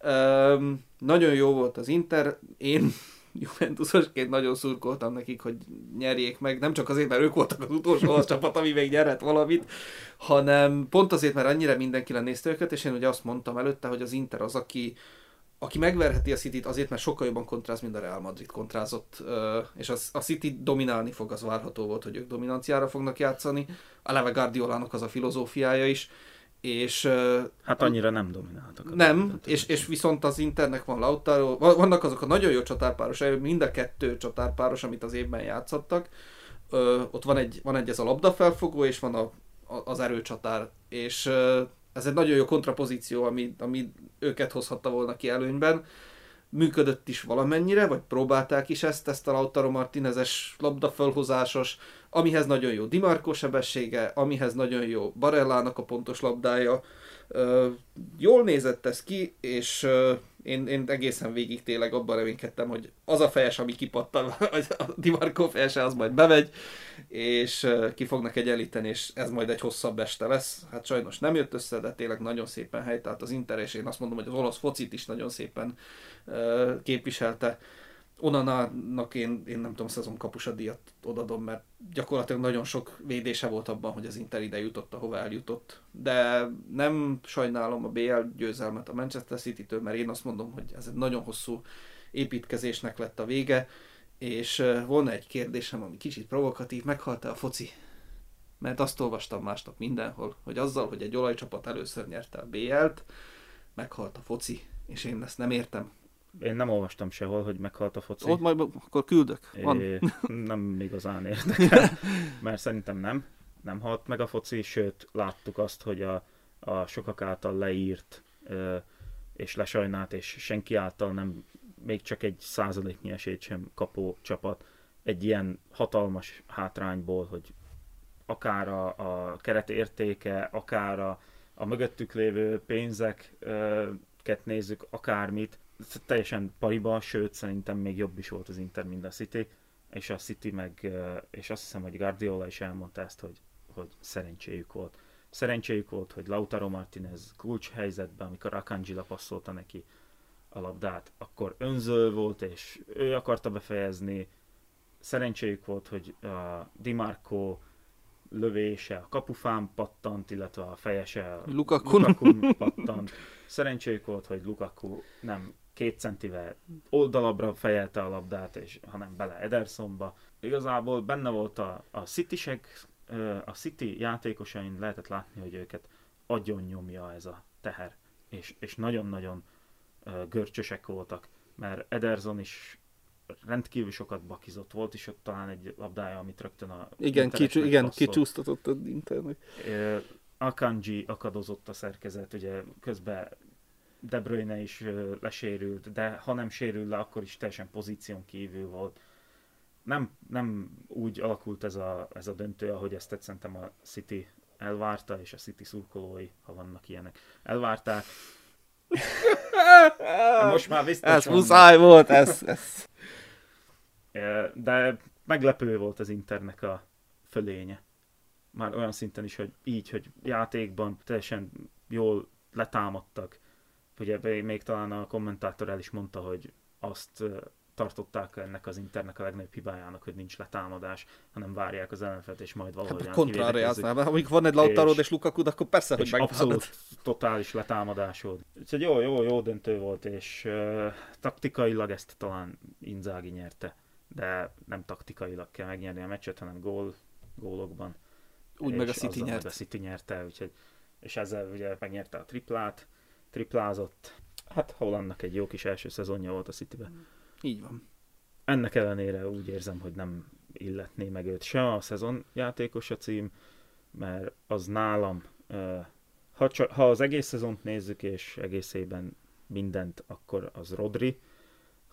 Uh, nagyon jó volt az Inter, én Juventusosként nagyon szurkoltam nekik, hogy nyerjék meg, nem csak azért, mert ők voltak az utolsó az csapat, ami még nyerhet valamit, hanem pont azért, mert annyira mindenki lenézte őket, és én ugye azt mondtam előtte, hogy az Inter az, aki, aki megverheti a City-t azért, mert sokkal jobban kontráz, mint a Real Madrid kontrázott, és az, a City dominálni fog, az várható volt, hogy ők dominanciára fognak játszani. A Leve Guardiolának az a filozófiája is, és... Hát annyira nem domináltak. Nem, és, és viszont az Internek van Lautaro, vannak azok a nagyon jó csatárpáros, mind a kettő csatárpáros, amit az évben játszottak. Ö, ott van egy, van egy ez a labdafelfogó, és van a, a, az erőcsatár, és ö, ez egy nagyon jó kontrapozíció, ami, ami őket hozhatta volna ki előnyben működött is valamennyire, vagy próbálták is ezt, ezt a Lautaro Martinezes labdafelhozásos, amihez nagyon jó Dimarco sebessége, amihez nagyon jó Barellának a pontos labdája. Jól nézett ez ki, és én, én egészen végig tényleg abban reménykedtem, hogy az a fejes, ami kipattan, a Dimarco fejese, az majd bevegy, és ki fognak egyenlíteni, és ez majd egy hosszabb este lesz. Hát sajnos nem jött össze, de tényleg nagyon szépen helytált az Inter, és én azt mondom, hogy az olasz focit is nagyon szépen képviselte. Onanának én, én nem tudom, szezon kapusa díjat odadom, mert gyakorlatilag nagyon sok védése volt abban, hogy az Inter ide jutott, ahova eljutott. De nem sajnálom a BL győzelmet a Manchester City-től, mert én azt mondom, hogy ez egy nagyon hosszú építkezésnek lett a vége, és volna egy kérdésem, ami kicsit provokatív, meghalt-e a foci? Mert azt olvastam másnap mindenhol, hogy azzal, hogy egy olajcsapat először nyerte a BL-t, meghalt a foci, és én ezt nem értem én nem olvastam sehol, hogy meghalt a foci. Ott majd akkor küldök. Van. É, nem igazán érdekel, mert szerintem nem. Nem halt meg a foci, sőt láttuk azt, hogy a, a sokak által leírt és lesajnált, és senki által nem, még csak egy százaléknyi esélyt sem kapó csapat egy ilyen hatalmas hátrányból, hogy akár a, a keret értéke, akár a, a mögöttük lévő pénzeket nézzük, akármit, teljesen pariba, sőt szerintem még jobb is volt az Inter, mint a City, és a City meg, és azt hiszem, hogy Guardiola is elmondta ezt, hogy, hogy szerencséjük volt. Szerencséjük volt, hogy Lautaro Martinez kulcs helyzetben, amikor Akanji passzolta neki a labdát, akkor önző volt, és ő akarta befejezni. Szerencséjük volt, hogy a Di Marco lövése a kapufán pattant, illetve a fejese Lukaku pattant. Szerencséjük volt, hogy Lukaku nem két centivel oldalabra fejelte a labdát, és hanem bele Edersonba. Igazából benne volt a, a City-sek, a City játékosain lehetett látni, hogy őket agyon nyomja ez a teher. és, és nagyon-nagyon görcsösek voltak, mert Ederson is rendkívül sokat bakizott. Volt is ott talán egy labdája, amit rögtön a... Igen, kicsú, igen kicsúsztatott az Internek. Akanji akadozott a szerkezet, ugye közben De Bruyne is lesérült, de ha nem sérül le, akkor is teljesen pozíción kívül volt. Nem, nem úgy alakult ez a, ez a döntő, ahogy ezt szerintem a City elvárta, és a City szurkolói, ha vannak ilyenek, elvárták. Most már biztos Ez muszáj volt, ez, ez. De meglepő volt az Internek a fölénye. Már olyan szinten is, hogy így, hogy játékban teljesen jól letámadtak. Ugye még talán a kommentátor el is mondta, hogy azt tartották ennek az Internek a legnagyobb hibájának, hogy nincs letámadás, hanem várják az ellenfelet, és majd valahogy hát kontrára amikor van egy Lautaro és, és Lukaku, akkor persze, hogy abszolút totális letámadásod. Úgyhogy jó, jó, jó döntő volt, és uh, taktikailag ezt talán Inzági nyerte, de nem taktikailag kell megnyerni a meccset, hanem gól, gólokban. Úgy meg a City nyert. a City nyerte, úgyhogy, és ezzel ugye megnyerte a triplát, triplázott. Hát Hollandnak egy jó kis első szezonja volt a Cityben. Mm így van. Ennek ellenére úgy érzem, hogy nem illetné meg őt se a szezon játékos a cím, mert az nálam, ha, csak, ha az egész szezont nézzük, és egészében mindent, akkor az Rodri.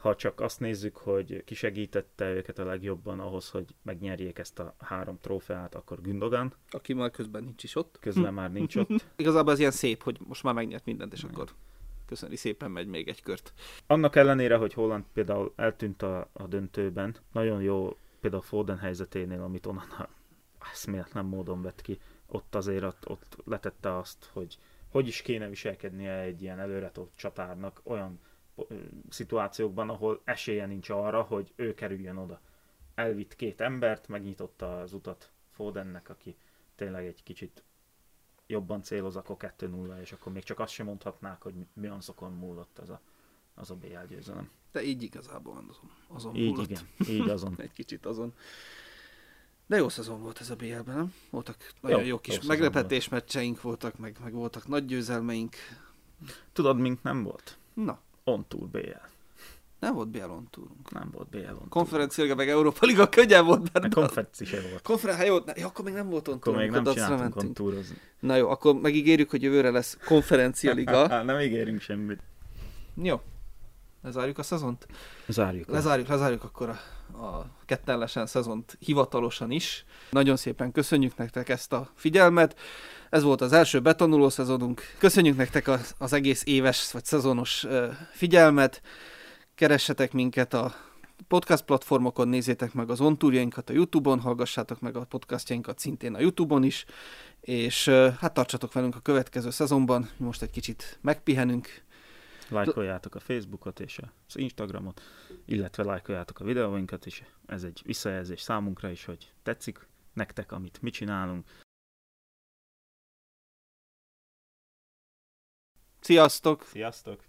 Ha csak azt nézzük, hogy ki segítette őket a legjobban ahhoz, hogy megnyerjék ezt a három trófeát, akkor Gündogan. Aki már közben nincs is ott. Közben már nincs ott. Igazából ez ilyen szép, hogy most már megnyert mindent, és akkor köszöni szépen, megy még egy kört. Annak ellenére, hogy Holland például eltűnt a, a döntőben, nagyon jó például Foden helyzeténél, amit onnan eszméletlen módon vett ki, ott azért ott, ott letette azt, hogy hogy is kéne viselkednie egy ilyen előretolt csatárnak olyan szituációkban, ahol esélye nincs arra, hogy ő kerüljön oda. Elvitt két embert, megnyitotta az utat Fodennek, aki tényleg egy kicsit jobban céloz, akkor 2-0, és akkor még csak azt sem mondhatnák, hogy mi szokon múlott az a, az a BL győzelem. De így igazából azon, azon Így múlott. igen, így azon. Egy kicsit azon. De jó szezon volt ez a BL-ben, nem? Voltak nagyon jó, jó kis jó meglepetés volt. meccseink voltak, meg, meg voltak nagy győzelmeink. Tudod, mink nem volt? Na. On Tour BL. Nem volt BL on túrunk. Nem volt BL on Konferencia meg Európa Liga könnyen volt benne. Konferenci sem volt. Konferen, hát jó, ja, akkor még nem volt on Akkor még nem csináltunk on túrozni. Na jó, akkor megígérjük, hogy jövőre lesz Konferencia Liga. nem ígérünk semmit. Jó. Lezárjuk a szezont? Zárjuk. Lezárjuk, lezárjuk akkor a, a kettelesen szezont hivatalosan is. Nagyon szépen köszönjük nektek ezt a figyelmet. Ez volt az első betanuló szezonunk. Köszönjük nektek az, az egész éves vagy szezonos uh, figyelmet keressetek minket a podcast platformokon, nézzétek meg az ontúrjainkat a Youtube-on, hallgassátok meg a podcastjainkat szintén a Youtube-on is, és hát tartsatok velünk a következő szezonban, most egy kicsit megpihenünk. Lájkoljátok a Facebookot és az Instagramot, illetve lájkoljátok a videóinkat is, ez egy visszajelzés számunkra is, hogy tetszik nektek, amit mi csinálunk. Sziasztok! Sziasztok!